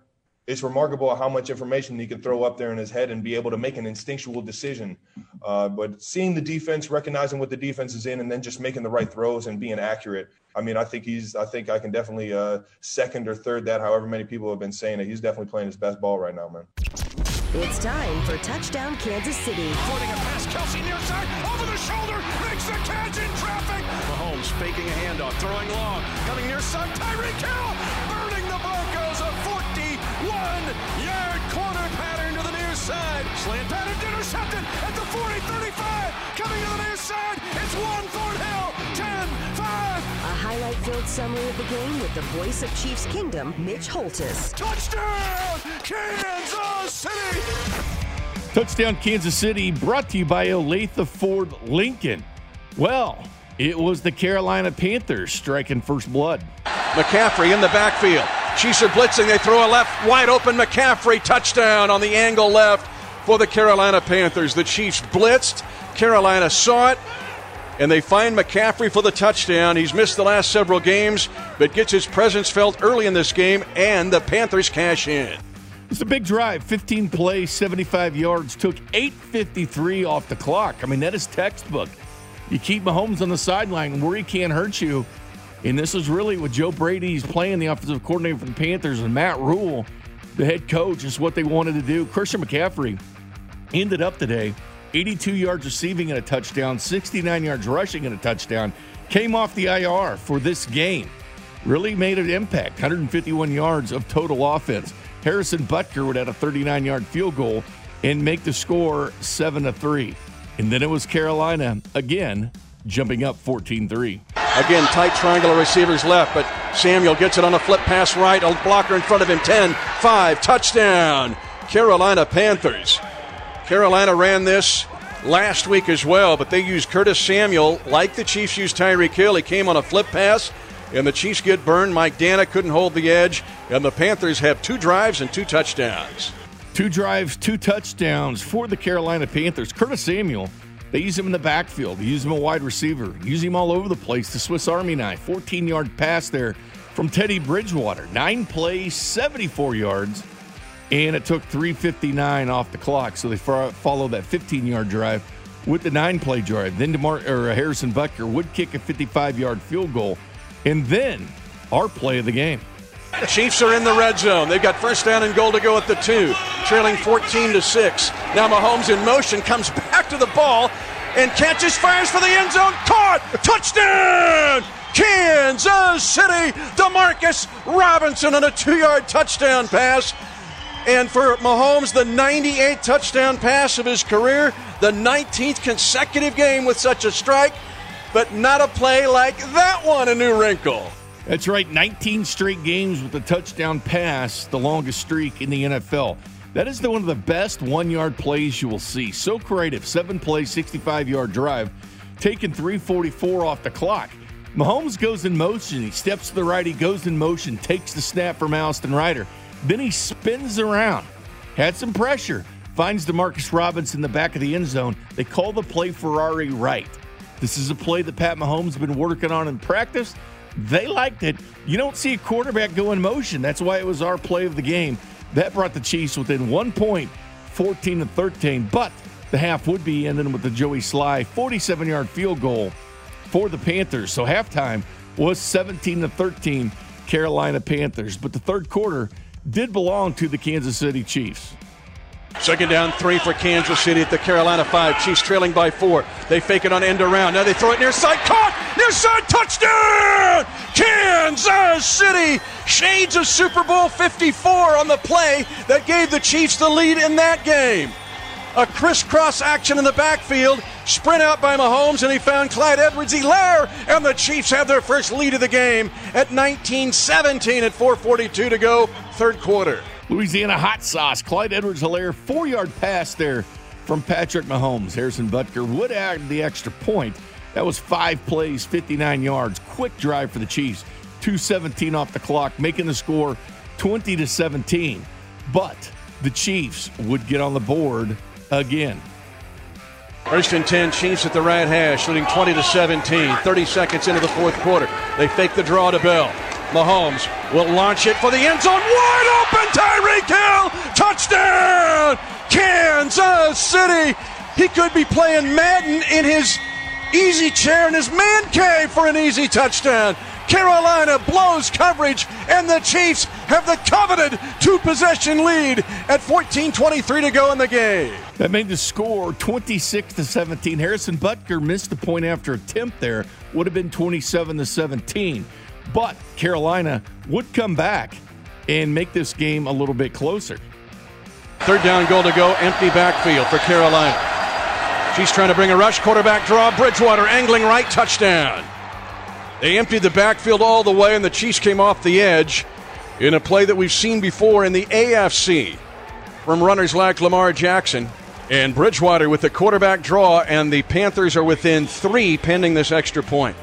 it's remarkable how much information he can throw up there in his head and be able to make an instinctual decision. Uh, but seeing the defense, recognizing what the defense is in, and then just making the right throws and being accurate. I mean, I think he's. I think I can definitely uh, second or third that. However many people have been saying it, he's definitely playing his best ball right now, man. It's time for Touchdown Kansas City. Floating a pass, Kelce near side, over the shoulder, makes the catch in traffic. Mahomes faking a handoff, throwing long, coming near side, Tyreek Hill, side. Slant pattern intercepted at the 40, 35, coming to the near side, it's one Fort Hill, 10, 5. A highlight-filled summary of the game with the voice of Chiefs Kingdom, Mitch Holthus. Touchdown, Kansas City. Touchdown Kansas City brought to you by Olathe Ford Lincoln. Well, it was the Carolina Panthers striking first blood. McCaffrey in the backfield. Chiefs are blitzing. They throw a left wide open McCaffrey touchdown on the angle left for the Carolina Panthers. The Chiefs blitzed. Carolina saw it. And they find McCaffrey for the touchdown. He's missed the last several games, but gets his presence felt early in this game, and the Panthers cash in. It's a big drive, 15 plays, 75 yards, took 8.53 off the clock. I mean, that is textbook. You keep Mahomes on the sideline where he can't hurt you. And this is really what Joe Brady's playing, the offensive coordinator for the Panthers, and Matt Rhule, the head coach, is what they wanted to do. Christian McCaffrey ended up today 82 yards receiving and a touchdown, 69 yards rushing and a touchdown. Came off the IR for this game. Really made an impact. 151 yards of total offense. Harrison Butker would add a 39 yard field goal and make the score 7 to 3. And then it was Carolina again jumping up 14 3. Again, tight triangular receivers left, but Samuel gets it on a flip pass right. A blocker in front of him. 10 5. Touchdown. Carolina Panthers. Carolina ran this last week as well, but they used Curtis Samuel like the Chiefs used Tyreek Hill. He came on a flip pass, and the Chiefs get burned. Mike Danna couldn't hold the edge, and the Panthers have two drives and two touchdowns. Two drives, two touchdowns for the Carolina Panthers. Curtis Samuel, they use him in the backfield, they use him a wide receiver, use him all over the place. The Swiss Army knife, 14 yard pass there from Teddy Bridgewater. Nine plays, 74 yards, and it took 3.59 off the clock. So they follow that 15 yard drive with the nine play drive. Then DeMar- or uh, Harrison Butker would kick a 55 yard field goal. And then our play of the game. Chiefs are in the red zone. They've got first down and goal to go at the two, trailing 14 to 6. Now Mahomes in motion comes back to the ball and catches, fires for the end zone. Caught! Touchdown! Kansas City! Demarcus Robinson on a two yard touchdown pass. And for Mahomes, the 98th touchdown pass of his career, the 19th consecutive game with such a strike, but not a play like that one, a new wrinkle. That's right, 19 straight games with a touchdown pass, the longest streak in the NFL. That is the, one of the best one yard plays you will see. So creative. Seven plays, 65 yard drive, taking 344 off the clock. Mahomes goes in motion. He steps to the right. He goes in motion, takes the snap from Austin Reiter. Then he spins around, had some pressure, finds Demarcus Robinson in the back of the end zone. They call the play Ferrari right. This is a play that Pat Mahomes has been working on in practice. They liked it. You don't see a quarterback go in motion. That's why it was our play of the game. That brought the Chiefs within one point, 14 to 13. But the half would be ending with the Joey Slye 47 yard field goal for the Panthers. So halftime was 17 to 13 Carolina Panthers. But the third quarter did belong to the Kansas City Chiefs. Second down, three for Kansas City at the Carolina five. Chiefs trailing by four. They fake it on end around. Now they throw it near side. Caught! Near side touchdown! Kansas City shades of Super Bowl 54 on the play that gave the Chiefs the lead in that game. A crisscross action in the backfield. Sprint out by Mahomes, and he found Clyde Edwards Helaire, and the Chiefs have their first lead of the game at 19 17 at 4.42 to go, third quarter. Louisiana hot sauce. Clyde Edwards Helaire, four yard pass there from Patrick Mahomes. Harrison Butker would add the extra point. That was five plays, 59 yards. Quick drive for the Chiefs. 217 off the clock, making the score 20 to 17. But the Chiefs would get on the board again. First and 10, Chiefs at the right hash, leading 20 to 17. 30 seconds into the fourth quarter. They fake the draw to Bell. Mahomes will launch it for the end zone. Wide open, Tyreek Hill! Touchdown! Kansas City! He could be playing Madden in his easy chair in his man cave for an easy touchdown. Carolina blows coverage, and the Chiefs have the coveted two possession lead at 14:23 to go in the game. That made the score 26 to 17. Harrison Butker missed the point after attempt there, would have been 27 to 17. But Carolina would come back and make this game a little bit closer. Third down goal to go, empty backfield for Carolina. She's trying to bring a rush, quarterback draw, Bridgewater angling right, touchdown. They emptied the backfield all the way, and the Chiefs came off the edge in a play that we've seen before in the AFC from runners like Lamar Jackson and Bridgewater with the quarterback draw, and the Panthers are within three pending this extra point.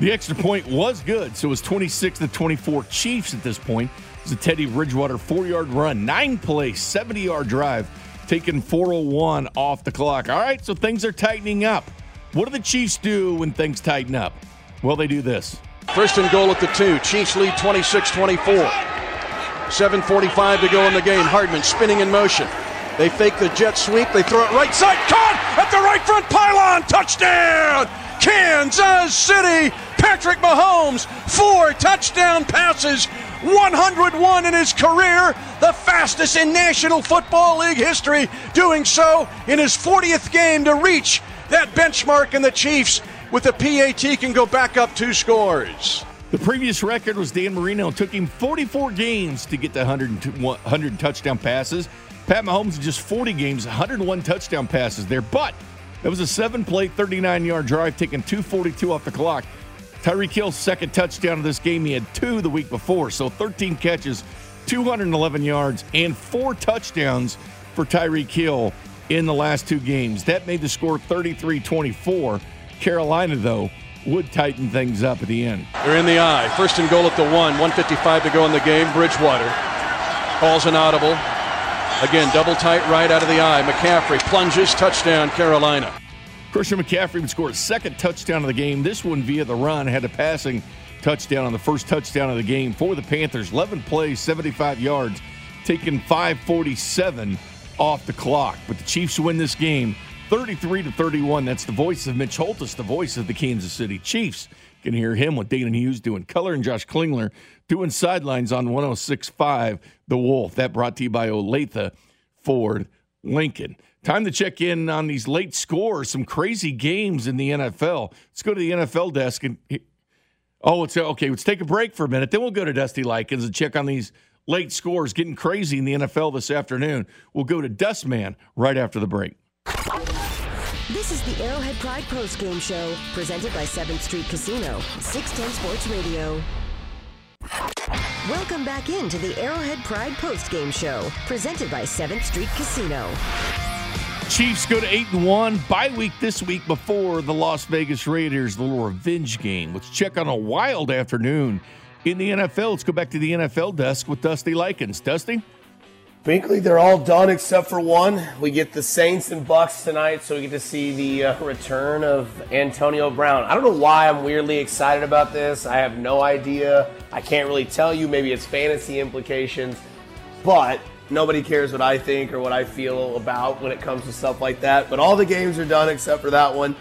The extra point was good, so it was 26 to 24 Chiefs at this point. It was a Teddy Bridgewater four yard run, nine play, 70 yard drive, taking 401 off the clock. All right, so things are tightening up. What do the Chiefs do when things tighten up? Well, they do this. First and goal at the two. Chiefs lead 26 24. 7.45 to go in the game. Hardman spinning in motion. They fake the jet sweep. They throw it right side. Caught at the right front pylon. Touchdown! Kansas City. Patrick Mahomes. Four touchdown passes. 101 in his career. The fastest in National Football League history. Doing so in his 40th game to reach that benchmark. And the Chiefs, with the PAT, can go back up two scores. The previous record was Dan Marino. It took him 44 games to get to 100, 100 touchdown passes. Pat Mahomes just 40 games, 101 touchdown passes there. But that was a seven play, 39 yard drive, taking 242 off the clock. Tyreek Hill's second touchdown of this game. He had two the week before. So 13 catches, 211 yards, and four touchdowns for Tyreek Hill in the last two games. That made the score 33 24. Carolina, though, would tighten things up at the end. They're in the eye. First and goal at the one. 155 to go in the game. Bridgewater calls an audible. Again, double tight right out of the eye. McCaffrey plunges. Touchdown, Carolina. Christian McCaffrey would score a second touchdown of the game. This one via the run. Had a passing touchdown on the first touchdown of the game for the Panthers. 11 plays, 75 yards, taking 547 off the clock. But the Chiefs win this game 33 to 31. That's the voice of Mitch Holthus, the voice of the Kansas City Chiefs. Can hear him with Danan Hughes doing color and Josh Klingler doing sidelines on 106.5 The Wolf. That brought to you by Olathe Ford Lincoln. Time to check in on these late scores, some crazy games in the NFL. Let's go to the NFL desk and oh, it's okay. Let's take a break for a minute. Then we'll go to Dusty Likens and check on these late scores getting crazy in the NFL this afternoon. We'll go to Dustman right after the break. This is the Arrowhead Pride Post Game Show, presented by 7th Street Casino, 610 Sports Radio. Welcome back into the Arrowhead Pride Post Game Show, presented by 7th Street Casino. Chiefs go to eight and one. Bye week this week before the Las Vegas Raiders, the little revenge game. Let's check on a wild afternoon in the NFL. Let's go back to the NFL desk with Dusty Likens. Dusty. Binkley, they're all done except for one. We get the Saints and Bucks tonight, so we get to see the uh, return of Antonio Brown. I don't know why I'm weirdly excited about this. I have no idea. I can't really tell you. Maybe it's fantasy implications, but nobody cares what I think or what I feel about when it comes to stuff like that. But all the games are done except for that one.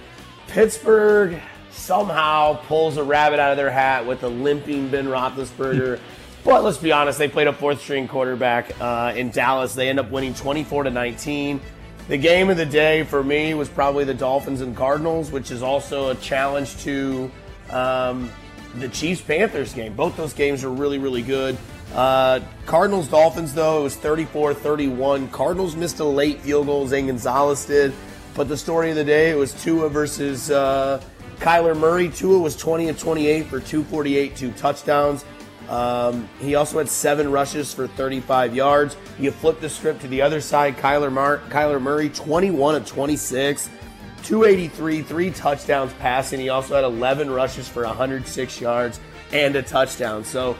Pittsburgh somehow pulls a rabbit out of their hat with a limping Ben Roethlisberger. But let's be honest, they played a fourth string quarterback uh, in Dallas. They end up winning 24 to 19. The game of the day for me was probably the Dolphins and Cardinals, which is also a challenge to um, the Chiefs Panthers game. Both those games are really, really good. Uh, Cardinals Dolphins, though, it was 34 31. Cardinals missed a late field goal, Zane Gonzalez did. But the story of the day, it was Tua versus uh, Kyler Murray. Tua was 20 of 28 for 248, two touchdowns. Um, he also had seven rushes for 35 yards. You flip the script to the other side. Kyler, Mar- Kyler Murray, 21 of 26, 283, three touchdowns passing. He also had 11 rushes for 106 yards and a touchdown. So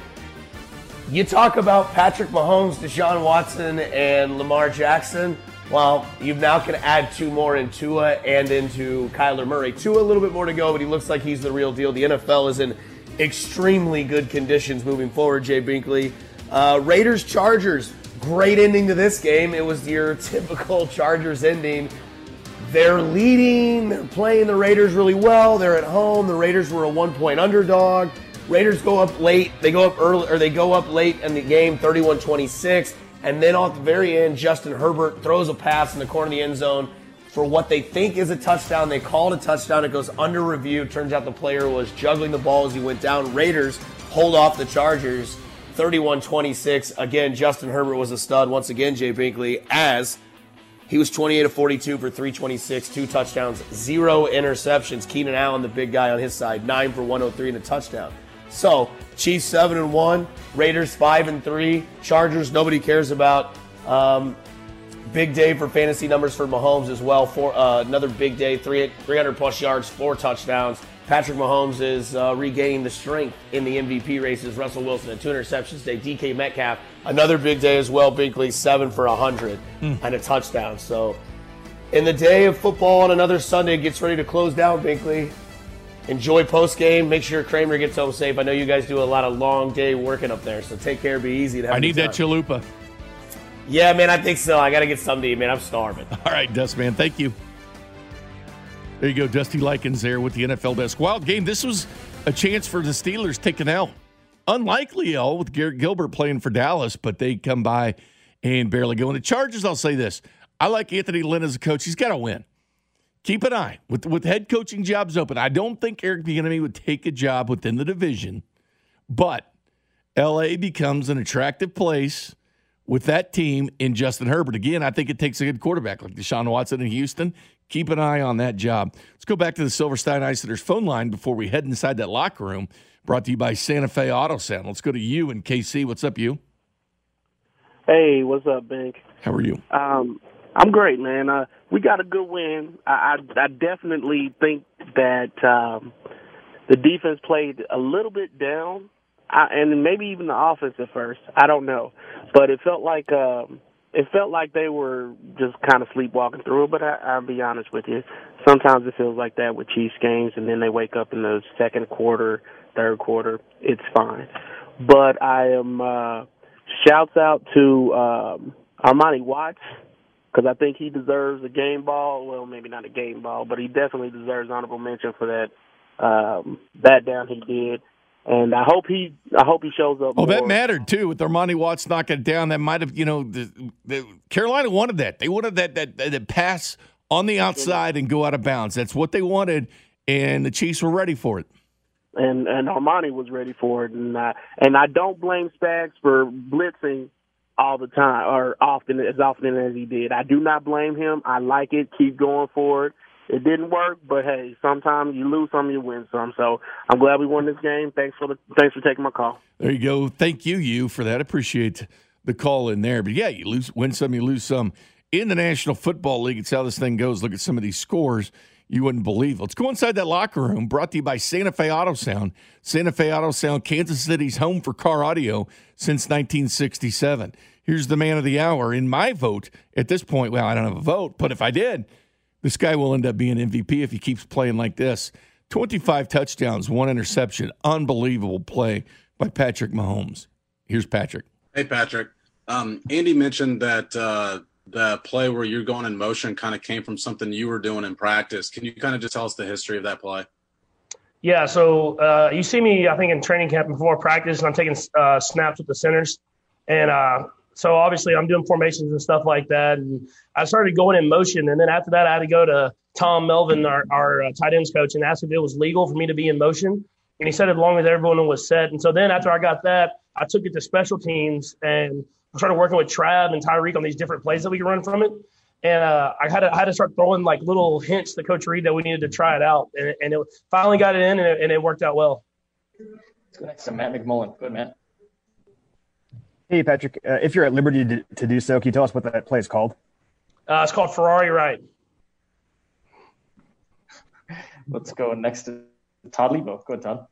you talk about Patrick Mahomes, Deshaun Watson, and Lamar Jackson. Well, you now can add two more in Tua and into Kyler Murray. Tua a little bit more to go, but he looks like he's the real deal. The NFL is in extremely good conditions moving forward, Jay Binkley. Uh, Raiders Chargers, great ending to this game. It was your typical Chargers ending. They're leading, they're playing the Raiders really well. They're at home. The Raiders were a one point underdog. Raiders go up late. They go up early, or they go up late in the game, 31 26. And then at the very end, Justin Herbert throws a pass in the corner of the end zone for what they think is a touchdown. They call it a touchdown. It goes under review. Turns out the player was juggling the ball as he went down. Raiders hold off the Chargers 31 26. Again, Justin Herbert was a stud once again, Jay Binkley, as he was 28 of 42 for 326, two touchdowns, zero interceptions. Keenan Allen, the big guy on his side, nine for 103 and a touchdown. So Chiefs seven and one, Raiders five and three, Chargers nobody cares about. Um, big day for fantasy numbers for Mahomes as well. For uh, another big day, three, 300 plus yards, four touchdowns. Patrick Mahomes is uh, regaining the strength in the MVP races. Russell Wilson had two interceptions today. DK Metcalf another big day as well. Binkley seven for hundred Mm. and a touchdown. So in the day of football on another Sunday gets ready to close down. Binkley enjoy post game. Make sure Kramer gets home safe. I know you guys do a lot of long day working up there, so take care. Be easy. To have I need that chalupa. Yeah, man, I think so. I got to get something to eat, man. I'm starving. All right, Dustman, thank you. There you go, Dusty Likens there with the NFL desk. Wild game. This was a chance for the Steelers to take an L. Unlikely L with Garrett Gilbert playing for Dallas, but they come by and barely go. And the Chargers, I'll say this. I like Anthony Lynn as a coach. He's got to win. Keep an eye with with head coaching jobs open. I don't think Eric Bieniemy would take a job within the division, but LA becomes an attractive place with that team in Justin Herbert. Again, I think it takes a good quarterback like Deshaun Watson in Houston. Keep an eye on that job. Let's go back to the Silverstein Eye Centers phone line before we head inside that locker room. Brought to you by Santa Fe Auto Center. Let's go to you and KC. What's up, you? Hey, what's up, Bink? How are you? Um, I'm great, man. Uh, we got a good win. I, I, I definitely think that um, the defense played a little bit down, I, and maybe even the offense at first. I don't know, but it felt like um, it felt like they were just kind of sleepwalking through it. But I, I'll be honest with you, sometimes it feels like that with Chiefs games, and then they wake up in the second quarter, third quarter. It's fine, but I am. Uh, shouts out to um, Armani Watts because I think he deserves a game ball. Well, maybe not a game ball, but he definitely deserves honorable mention for that um, that down he did. And I hope he, I hope he shows up. Oh, more. that mattered too with Armani Watts knocking it down. That might have, you know, the, the Carolina wanted that. They wanted that that that pass on the outside and go out of bounds. That's what they wanted, and the Chiefs were ready for it. and and Armani was ready for it, and I and I don't blame Spags for blitzing all the time or often as often as he did. I do not blame him. I like it. Keep going for it. It didn't work, but hey, sometimes you lose some, you win some. So I'm glad we won this game. Thanks for the thanks for taking my call. There you go. Thank you, you, for that. Appreciate the call in there. But yeah, you lose, win some, you lose some. In the National Football League, it's how this thing goes. Look at some of these scores you wouldn't believe. Let's go inside that locker room. Brought to you by Santa Fe Auto Sound. Santa Fe Auto Sound, Kansas City's home for car audio since 1967. Here's the man of the hour. In my vote, at this point, well, I don't have a vote, but if I did, this guy will end up being MVP if he keeps playing like this. 25 touchdowns, one interception. Unbelievable play by Patrick Mahomes. Here's Patrick. Hey, Patrick. Um, Andy mentioned that uh, the play where you're going in motion kind of came from something you were doing in practice. Can you kind of just tell us the history of that play? Yeah, so uh, you see me, I think, in training camp before practice, and I'm taking uh, snaps with the centers. And uh, so obviously I'm doing formations and stuff like that. And I started going in motion. And then after that, I had to go to Tom Melvin, our, our uh, tight ends coach, and ask if it was legal for me to be in motion. And he said as long as everyone was set. And so then after I got that, I took it to special teams and I started working with Trav and Tyreek on these different plays that we could run from it. And uh, I had to I had to start throwing like little hints to Coach Reid that we needed to try it out, and, and it finally got it in, and it, and it worked out well. Let's go next to Matt McMullen. Good, Matt. Hey, Patrick, uh, if you're at liberty to, to do so, can you tell us what that play is called? Uh, it's called Ferrari Right. Let's go next to Todd Lebo. Go ahead, Todd.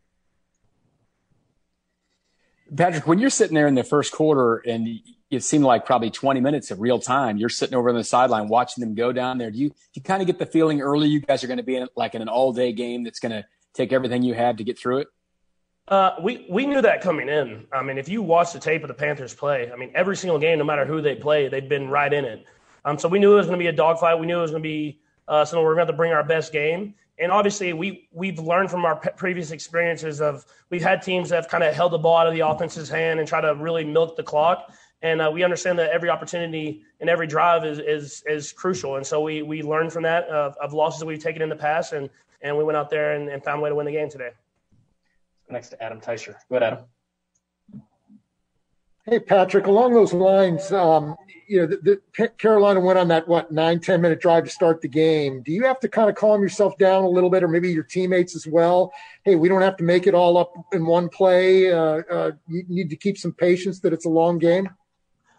Patrick, when you're sitting there in the first quarter and it seemed like probably 20 minutes of real time, you're sitting over on the sideline watching them go down there. Do you, you kind of get the feeling early you guys are going to be in like in an all day game that's going to take everything you have to get through it? Uh, we we knew that coming in. I mean, if you watch the tape of the Panthers play, I mean, every single game, no matter who they play, they've been right in it. Um, so we knew it was going to be a dogfight. We knew it was going to be uh, something we we're going to have to bring our best game. And obviously, we we've learned from our pe- previous experiences of we've had teams that have kind of held the ball out of the offense's hand and try to really milk the clock. And uh, we understand that every opportunity and every drive is is is crucial. And so we we learned from that uh, of losses that we've taken in the past, and and we went out there and, and found a way to win the game today. Next to Adam Teicher. Go ahead, Adam. Hey, Patrick, along those lines, um, you know, the, the Carolina went on that, what, nine ten minute drive to start the game. Do you have to kind of calm yourself down a little bit, or maybe your teammates as well? Hey, we don't have to make it all up in one play. Uh, uh, you need to keep some patience that it's a long game.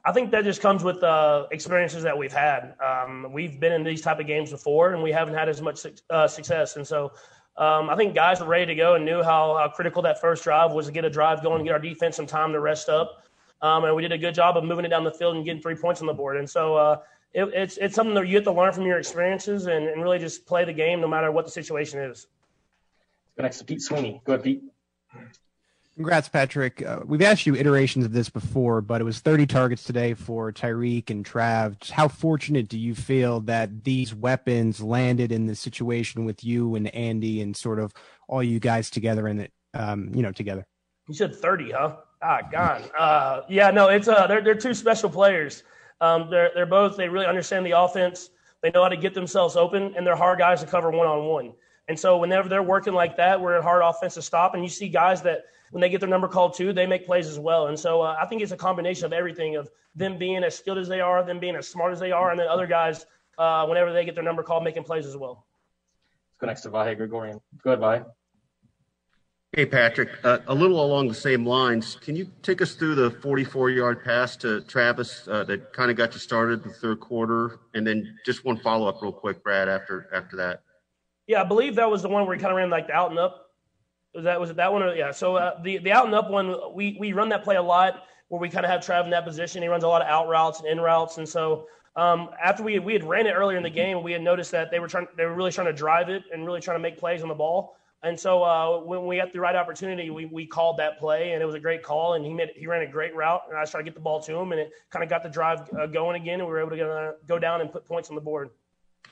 I think that just comes with uh, experiences that we've had. Um, we've been in these type of games before, and we haven't had as much uh, success. And so, um, I think guys were ready to go and knew how, how critical that first drive was to get a drive going, get our defense some time to rest up. Um, and we did a good job of moving it down the field and getting three points on the board. And so, uh, it, it's it's something that you have to learn from your experiences and, and really just play the game no matter what the situation is. Go next to Pete Sweeney. Go ahead, Pete. Congrats, Patrick. Uh, we've asked you iterations of this before, but it was 30 targets today for Tyreek and Trav. How fortunate do you feel that these weapons landed in the situation with you and Andy and sort of all you guys together in it, um, you know, together? You said 30, huh? Ah, God. Uh, yeah, no, it's uh, they're they're two special players. Um, they're they're both they really understand the offense. They know how to get themselves open, and they're hard guys to cover one on one. And so whenever they're working like that, we're a hard offensive stop, and you see guys that when they get their number called too, they make plays as well. And so uh, I think it's a combination of everything of them being as skilled as they are, them being as smart as they are, and then other guys uh, whenever they get their number called, making plays as well. Let's go next to Vahe Gregorian. Go ahead, Vahe. Hey, Patrick, uh, a little along the same lines. Can you take us through the 44 yard pass to Travis uh, that kind of got you started the third quarter? And then just one follow up, real quick, Brad, after after that. Yeah, I believe that was the one where he kind of ran like the out and up. Was that was it that one? Or, yeah. So uh, the the out and up one, we we run that play a lot where we kind of have Trav in that position. He runs a lot of out routes and in routes, and so um, after we we had ran it earlier in the game, we had noticed that they were trying they were really trying to drive it and really trying to make plays on the ball. And so uh, when we got the right opportunity, we, we called that play, and it was a great call. And he made he ran a great route, and I tried to get the ball to him, and it kind of got the drive uh, going again, and we were able to get, uh, go down and put points on the board.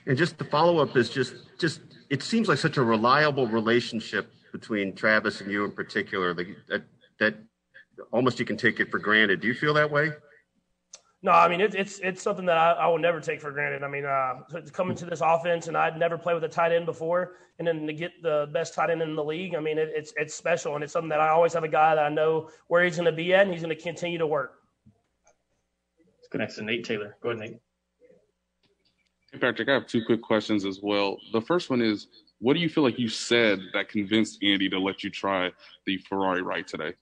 And just the follow up is just just it seems like such a reliable relationship between Travis and you in particular that, that almost you can take it for granted. Do you feel that way? No, I mean it's it's it's something that I, I will never take for granted. I mean, uh, coming to this offense, and I'd never played with a tight end before, and then to get the best tight end in the league, I mean, it, it's it's special, and it's something that I always have a guy that I know where he's going to be at, and he's going to continue to work. Let's go next to Nate Taylor. Go ahead, Nate. Hey, Patrick, I have two quick questions as well. The first one is, what do you feel like you said that convinced Andy to let you try the Ferrari right today?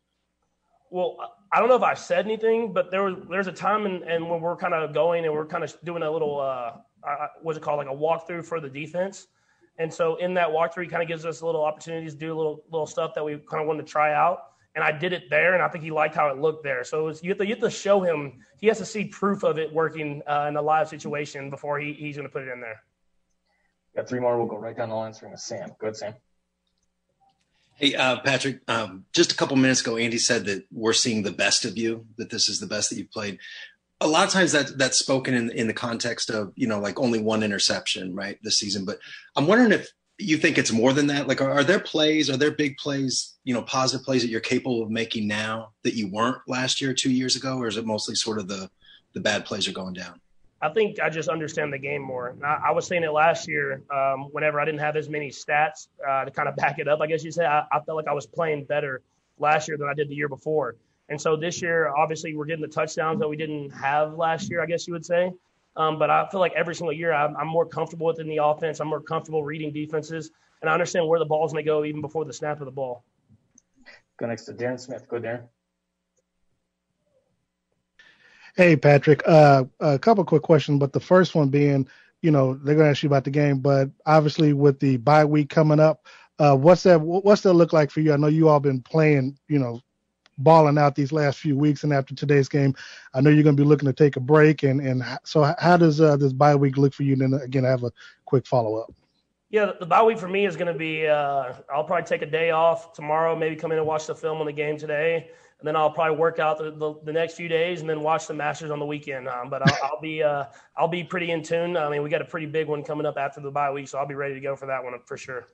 Well, I don't know if I said anything, but there was there's a time and, when we're kind of going and we're kind of doing a little uh, what's it called like a walkthrough for the defense, and so in that walkthrough, he kind of gives us a little opportunities to do a little little stuff that we kind of wanted to try out. And I did it there, and I think he liked how it looked there. So was, you, have to, you have to show him. He has to see proof of it working uh, in a live situation before he, he's going to put it in there. Got three more. We'll go right down the line, starting with Sam. Go ahead, Sam. Hey, uh, Patrick, um, just a couple minutes ago, Andy said that we're seeing the best of you, that this is the best that you've played. A lot of times that that's spoken in, in the context of, you know, like only one interception, right, this season. But I'm wondering if you think it's more than that. Like, are, are there plays, are there big plays, you know, positive plays that you're capable of making now that you weren't last year, two years ago? Or is it mostly sort of the, the bad plays are going down? I think I just understand the game more. I, I was saying it last year um, whenever I didn't have as many stats uh, to kind of back it up. I guess you say I, I felt like I was playing better last year than I did the year before. And so this year, obviously, we're getting the touchdowns that we didn't have last year, I guess you would say. Um, but I feel like every single year I'm, I'm more comfortable within the offense. I'm more comfortable reading defenses, and I understand where the ball's going to go even before the snap of the ball. Go next to Darren Smith. Go, Darren. Hey, Patrick. Uh, a couple quick questions, but the first one being, you know, they're going to ask you about the game, but obviously with the bye week coming up, uh, what's that? What's that look like for you? I know you all been playing, you know, balling out these last few weeks, and after today's game, I know you're going to be looking to take a break. And and so, how does uh, this bye week look for you? And then again, I have a quick follow up. Yeah, the bye week for me is going to be. Uh, I'll probably take a day off tomorrow. Maybe come in and watch the film on the game today and then I'll probably work out the, the, the, next few days and then watch the Masters on the weekend. Um, but I'll, I'll be uh, I'll be pretty in tune. I mean, we got a pretty big one coming up after the bye week, so I'll be ready to go for that one for sure.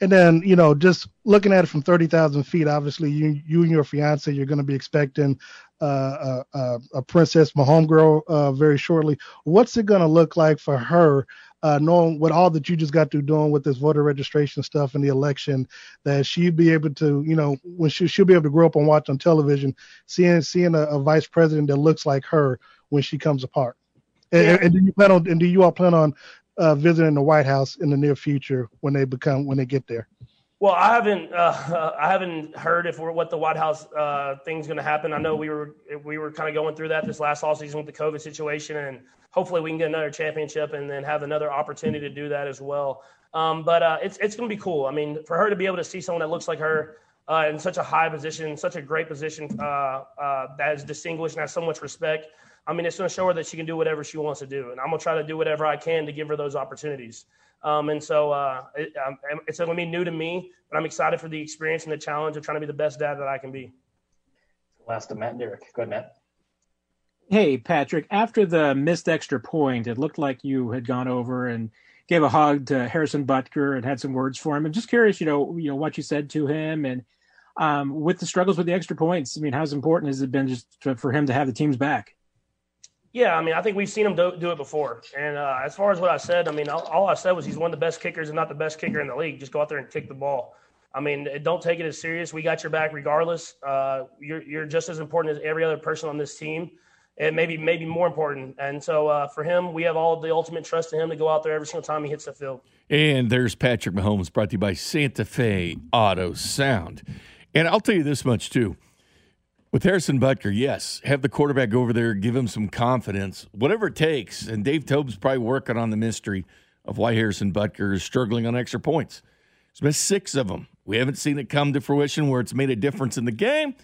And then you know, just looking at it from thirty thousand feet, obviously you you and your fiance you're going to be expecting uh, a, a, princess, my homegirl, uh, very shortly. What's it going to look like for her? Uh, knowing what all that you just got through doing with this voter registration stuff and the election, that she'd be able to, you know, when she she'll be able to grow up and watch on television, seeing seeing a, a vice president that looks like her when she comes apart. And, yeah. and do you plan on and do you all plan on uh, visiting the White House in the near future when they become when they get there? Well, I haven't uh, I haven't heard if we're, what the White House uh, thing's going to happen. I know we were we were kind of going through that this last off season with the COVID situation, and hopefully we can get another championship and then have another opportunity to do that as well. Um, but uh, it's it's going to be cool. I mean, for her to be able to see someone that looks like her uh, in such a high position, such a great position uh, uh, that is distinguished and has so much respect. I mean, it's going to show her that she can do whatever she wants to do, and I'm going to try to do whatever I can to give her those opportunities. Um, and so uh, it, um, it's going to be new to me, but I'm excited for the experience and the challenge of trying to be the best dad that I can be. Last of Matt and Derek. Go ahead, Matt. Hey, Patrick, after the missed extra point, it looked like you had gone over and gave a hug to Harrison Butker and had some words for him. I'm just curious, you know, you know what you said to him and um, with the struggles with the extra points. I mean, how important has it been just to, for him to have the teams back? Yeah, I mean, I think we've seen him do, do it before. And uh, as far as what I said, I mean, all, all, I said was he's one of the best kickers and not the best kicker in the league. Just go out there and kick the ball. I mean, don't take it as serious. We got your back regardless. Uh, you're, you're just as important as every other person on this team and maybe maybe more important. And so uh, for him, we have all the ultimate trust in him to go out there every single time he hits the field. And there's Patrick Mahomes, brought to you by Santa Fe Auto Sound. And I'll tell you this much too. With Harrison Butker, yes, have the quarterback over there, give him some confidence, whatever it takes. And Dave Toub's probably working on the mystery of why Harrison Butker is struggling on extra points. He's missed six of them. We haven't seen it come to fruition where it's made a difference in the game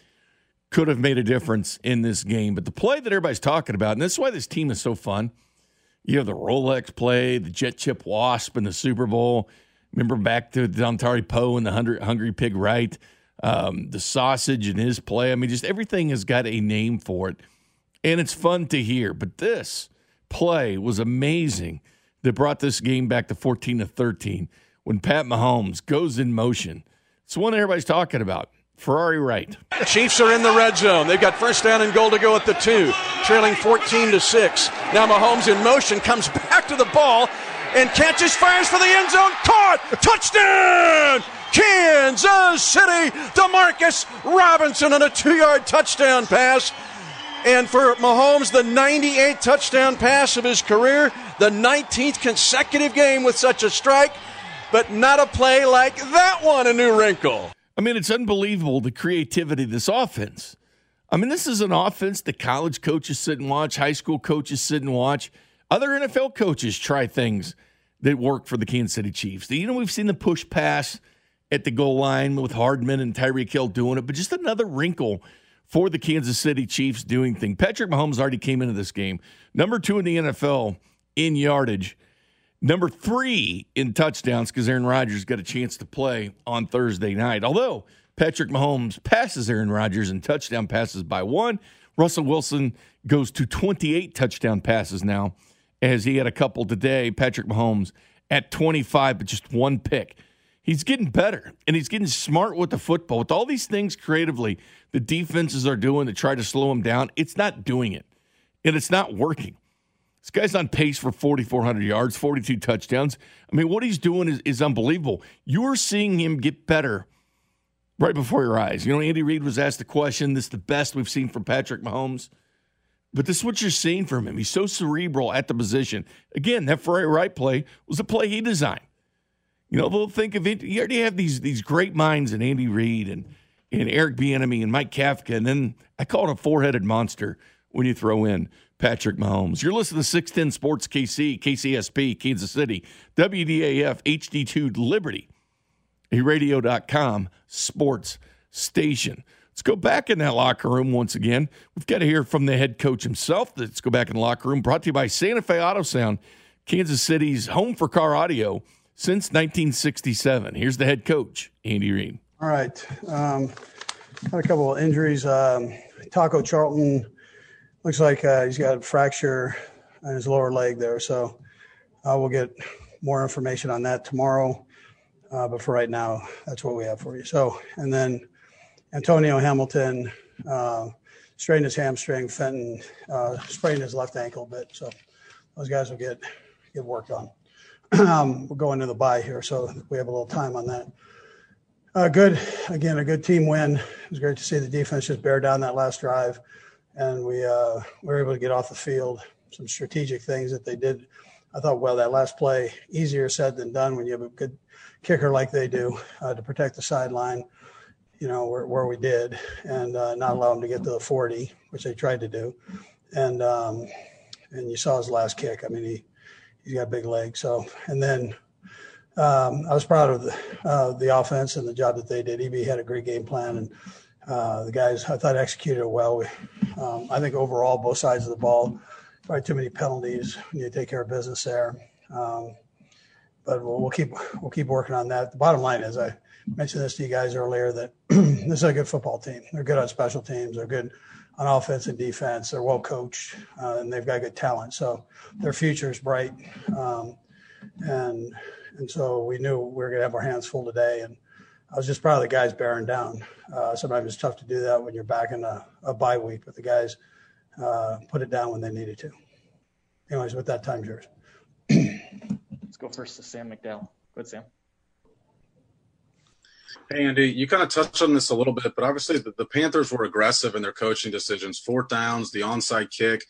could have made a difference in this game. But the play that everybody's talking about, and this is why this team is so fun. You have the Rolex play, the Jet Chip Wasp in the Super Bowl. Remember back to Dontari Poe and the Hungry Pig Right, um, the sausage and his play. I mean, just everything has got a name for it, and it's fun to hear. But this play was amazing that brought this game back to 14 to 13 when Pat Mahomes goes in motion. It's one everybody's talking about. Ferrari right. Chiefs are in the red zone. They've got first down and goal to go at the two, trailing 14 to 6. Now Mahomes in motion comes back to the ball and catches, fires for the end zone. Caught! Touchdown! Kansas City! Demarcus Robinson on a two yard touchdown pass. And for Mahomes, the 98th touchdown pass of his career, the 19th consecutive game with such a strike, but not a play like that one, a new wrinkle. I mean, it's unbelievable the creativity of this offense. I mean, this is an offense that college coaches sit and watch, high school coaches sit and watch. Other NFL coaches try things that work for the Kansas City Chiefs. You know, we've seen the push pass at the goal line with Hardman and Tyreek Hill doing it, but just another wrinkle for the Kansas City Chiefs doing thing. Patrick Mahomes already came into this game number two in the NFL in yardage. Number three in touchdowns because Aaron Rodgers got a chance to play on Thursday night. Although Patrick Mahomes passes Aaron Rodgers in touchdown passes by one, Russell Wilson goes to 28 touchdown passes now as he had a couple today. Patrick Mahomes at 25, but just one pick. He's getting better and he's getting smart with the football. With all these things creatively the defenses are doing to try to slow him down, it's not doing it and it's not working. This guy's on pace for 4,400 yards, 42 touchdowns. I mean, what he's doing is, is unbelievable. You're seeing him get better right before your eyes. You know, Andy Reid was asked the question this is the best we've seen from Patrick Mahomes. But this is what you're seeing from him. He's so cerebral at the position. Again, that Ferrari right play was a play he designed. You know, they'll think of it. You already have these these great minds in Andy Reid and, and Eric Bieniemy and Mike Kafka. And then I call it a four headed monster when you throw in Patrick Mahomes. You're listening to 610 Sports KC, KCSP, Kansas City, WDAF, HD2 Liberty, a radio.com sports station. Let's go back in that locker room once again. We've got to hear from the head coach himself. Let's go back in the locker room. Brought to you by Santa Fe Auto Sound, Kansas City's home for car audio since 1967. Here's the head coach, Andy Reid. All right. Um, had a couple of injuries. Um, Taco Charlton looks like uh, he's got a fracture in his lower leg there. So uh, we'll get more information on that tomorrow. Uh, but for right now, that's what we have for you. So, and then Antonio Hamilton uh, strained his hamstring. Fenton uh, sprained his left ankle a bit. So those guys will get get worked on. Um, we're going to the bye here, so we have a little time on that. Uh, good. Again, a good team win. It was great to see the defense just bear down that last drive and we uh, were able to get off the field. Some strategic things that they did. I thought, well, that last play easier said than done when you have a good kicker like they do uh, to protect the sideline. You know where, we did, and not allow them to get to the 40, which they tried to do, and um, and you saw his last kick. I mean, he he's got big legs. So, and then um, I was proud of the uh, the offense and the job that they did. EB had a great game plan, and uh, the guys I thought executed it well. We, um, I think overall, both sides of the ball, probably too many penalties. Need to take care of business there. Um, but we'll, we'll, keep we'll keep working on that. The bottom line is, I mentioned this to you guys earlier that this is a good football team. They're good on special teams. They're good on offense and defense. They're well coached uh, and they've got good talent. So their future is bright. Um, and and so we knew we were going to have our hands full today. And I was just proud of the guys bearing down. Uh, sometimes it's tough to do that when you're back in a, a bye week, but the guys uh, put it down when they needed to. Anyways, with that, time's yours. Let's go first to Sam McDowell. Good, Sam. Hey, Andy, you kind of touched on this a little bit, but obviously the, the Panthers were aggressive in their coaching decisions. Fourth downs, the onside kick,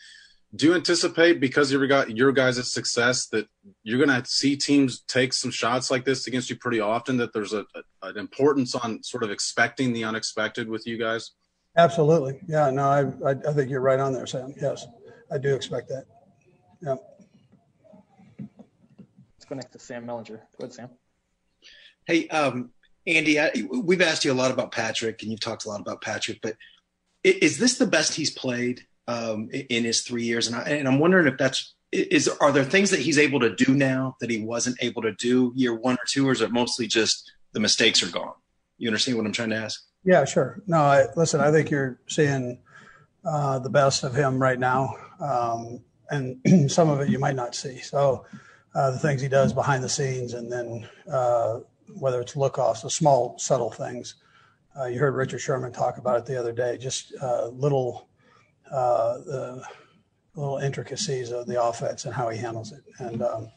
do you anticipate because you've got your guys' success that you're going to see teams take some shots like this against you pretty often? That there's a, a, an importance on sort of expecting the unexpected with you guys. Absolutely, yeah. No, I, I, I think you're right on there, Sam. Yes, I do expect that. Yeah. Let's go next to Sam Mellinger. Go ahead, Sam. Hey, um, Andy, I, we've asked you a lot about Patrick, and you've talked a lot about Patrick, but is this the best he's played? um, in his three years, and, I, and I'm wondering if that's is are there things that he's able to do now that he wasn't able to do year one or two, or is it mostly just the mistakes are gone? You understand what I'm trying to ask? Yeah, sure. No, I, listen, I think you're seeing uh, the best of him right now, um, and some of it you might not see. So uh, the things he does behind the scenes, and then uh, whether it's look offs, the small subtle things. Uh, you heard Richard Sherman talk about it the other day. Just uh, little uh, the little intricacies of the offense and how he handles it, and um,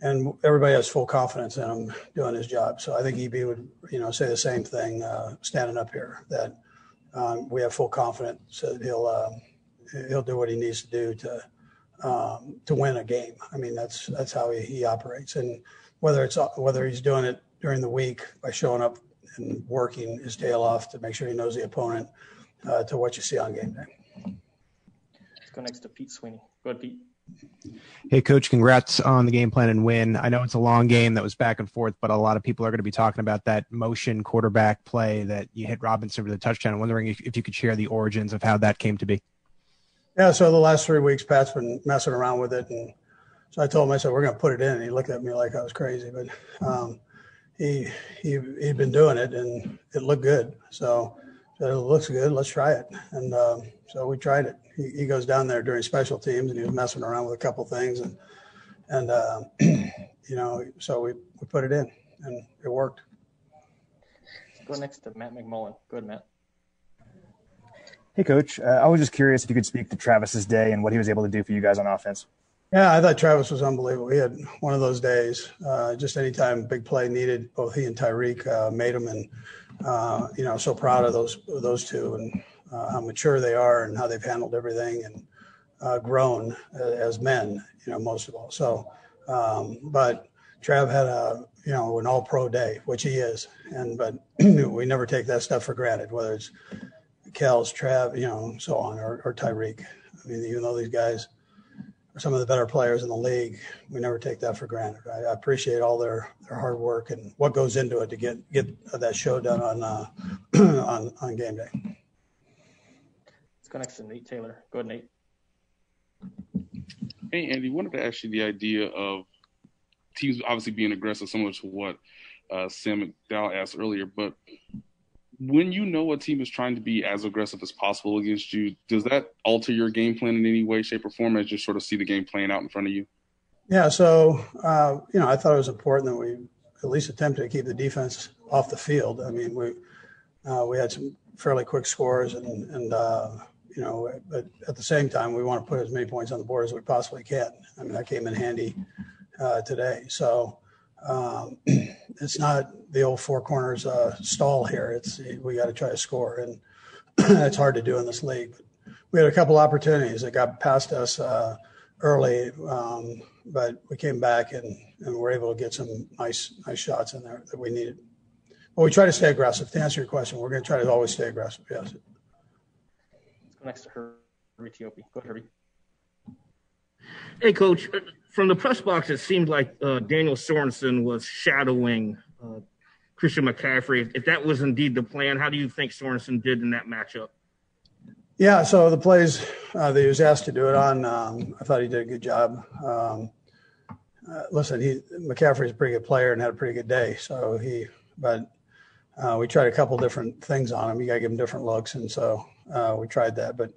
and everybody has full confidence in him doing his job. So I think EB would you know say the same thing uh, standing up here that um, we have full confidence that he'll uh, he'll do what he needs to do to um, to win a game. I mean that's that's how he, he operates, and whether it's whether he's doing it during the week by showing up and working his tail off to make sure he knows the opponent uh, to what you see on game day. Let's go next to Pete Sweeney. Go ahead, Pete. Hey, coach, congrats on the game plan and win. I know it's a long game that was back and forth, but a lot of people are going to be talking about that motion quarterback play that you hit Robinson for the touchdown. I'm wondering if, if you could share the origins of how that came to be. Yeah, so the last three weeks, Pat's been messing around with it. And so I told him, I said, we're going to put it in. And he looked at me like I was crazy. But um, he, he, he'd been doing it and it looked good. So said, it looks good. Let's try it. And um, so we tried it. He, he, goes down there during special teams and he was messing around with a couple things. And, and uh, you know, so we, we put it in and it worked. Let's go next to Matt McMullen. Go ahead, Matt. Hey, coach. Uh, I was just curious if you could speak to Travis's day and what he was able to do for you guys on offense. Yeah, I thought Travis was unbelievable. He had one of those days. Uh, just anytime big play needed, both he and Tyreek uh, made them, and uh, you know, so proud of those those two and uh, how mature they are and how they've handled everything and uh, grown as men. You know, most of all. So, um, but Trav had a you know an All Pro day, which he is, and but we never take that stuff for granted. Whether it's Kels, Trav, you know, so on, or, or Tyreek. I mean, even though these guys some of the better players in the league. We never take that for granted. I, I appreciate all their, their hard work and what goes into it to get get that show done on uh, on on game day. Let's go next to Nate Taylor. Go ahead, Nate. Hey, Andy, wanted to ask you the idea of teams obviously being aggressive, similar to what uh, Sam McDowell asked earlier, but when you know a team is trying to be as aggressive as possible against you, does that alter your game plan in any way, shape, or form as you sort of see the game playing out in front of you? Yeah, so uh, you know, I thought it was important that we at least attempted to keep the defense off the field. I mean, we uh, we had some fairly quick scores, and and uh, you know, but at the same time, we want to put as many points on the board as we possibly can. I mean, that came in handy uh, today. So um, it's not the old four corners uh, stall here. It's we got to try to score, and it's hard to do in this league. But we had a couple opportunities that got past us uh, early, um, but we came back and, and were able to get some nice nice shots in there that we needed. But we try to stay aggressive. To answer your question, we're going to try to always stay aggressive. Yes. Let's go next to Herbie Teope. Go ahead, Herbie. Hey, Coach from the press box, it seemed like uh, Daniel Sorensen was shadowing uh, Christian McCaffrey. If that was indeed the plan, how do you think Sorensen did in that matchup? Yeah, so the plays uh, that he was asked to do it on, um, I thought he did a good job. Um, uh, listen, he McCaffrey's a pretty good player and had a pretty good day. So he, but uh, we tried a couple different things on him. You got to give him different looks, and so uh, we tried that. But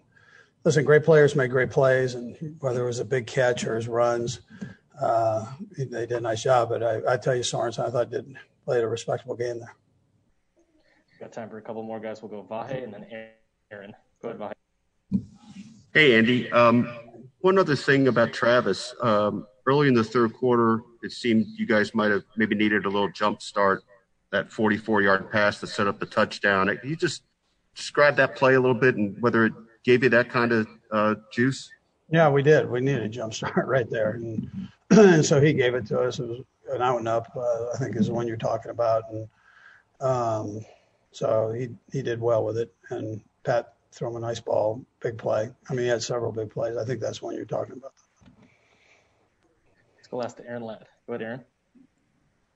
listen, great players make great plays, and whether it was a big catch or his runs, uh, they did a nice job. But I, I tell you, Sorensen, I thought did played a respectable game there. Got time for a couple more guys. We'll go Vahe and then Aaron. Go ahead, Vahe. Hey, Andy. Um, one other thing about Travis. Um, early in the third quarter, it seemed you guys might have maybe needed a little jump start. That 44-yard pass to set up the touchdown. Can you just describe that play a little bit and whether it gave you that kind of uh, juice? Yeah, we did. We needed a jump start right there, and, and so he gave it to us. It was an out and up. Uh, I think is the one you're talking about, and um, so he he did well with it. And Pat threw him a nice ball, big play. I mean, he had several big plays. I think that's one you're talking about. Let's go last to Aaron Ladd. Go ahead, Aaron.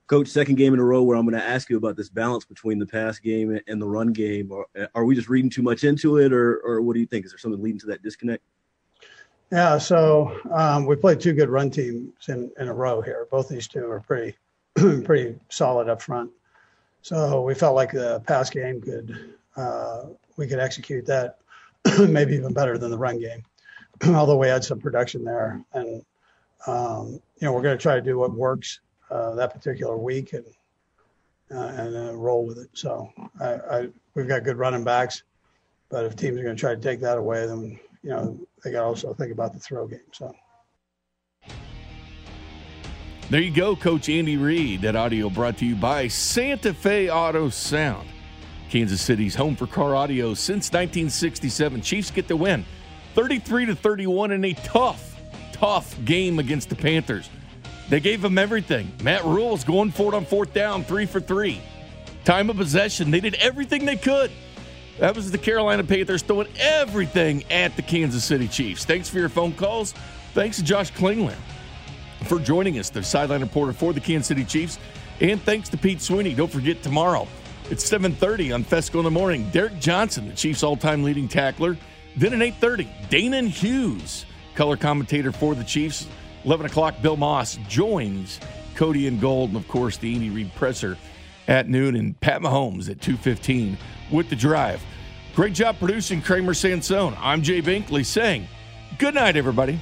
Coach, second game in a row where I'm going to ask you about this balance between the pass game and the run game. Are, are we just reading too much into it, or, or what do you think? Is there something leading to that disconnect? Yeah, so um, we played two good run teams in, in a row here. Both these two are pretty pretty solid up front. So we felt like the pass game could uh, we could execute that maybe even better than the run game. Although we had some production there, and um, you know, we're going to try to do what works uh, that particular week and uh, and uh, roll with it. So I, I, we've got good running backs, but if teams are going to try to take that away, then you know they got to also think about the throw game. So. There you go, Coach Andy Reid. That audio brought to you by Santa Fe Auto Sound. Kansas City's home for car audio since 1967. Chiefs get the win 33 to 31 in a tough, tough game against the Panthers. They gave them everything. Matt Rhule's going for it on fourth down, three for three. Time of possession, they did everything they could. That was the Carolina Panthers throwing everything at the Kansas City Chiefs. Thanks for your phone calls. Thanks to Josh Klingler for joining us, the sideline reporter for the Kansas City Chiefs. And thanks to Pete Sweeney. Don't forget tomorrow, it's 7.30 on Fescoe in the morning. Derrick Johnson, the Chiefs' all-time leading tackler. Then at 8.30, Danan Hughes, color commentator for the Chiefs. 11 o'clock, Bill Moss joins Cody and Gold, and of course, the Andy Reid presser at noon, and Pat Mahomes at 2.15 with the drive. Great job producing Kramer Sansone. I'm Jay Binkley saying good night, everybody.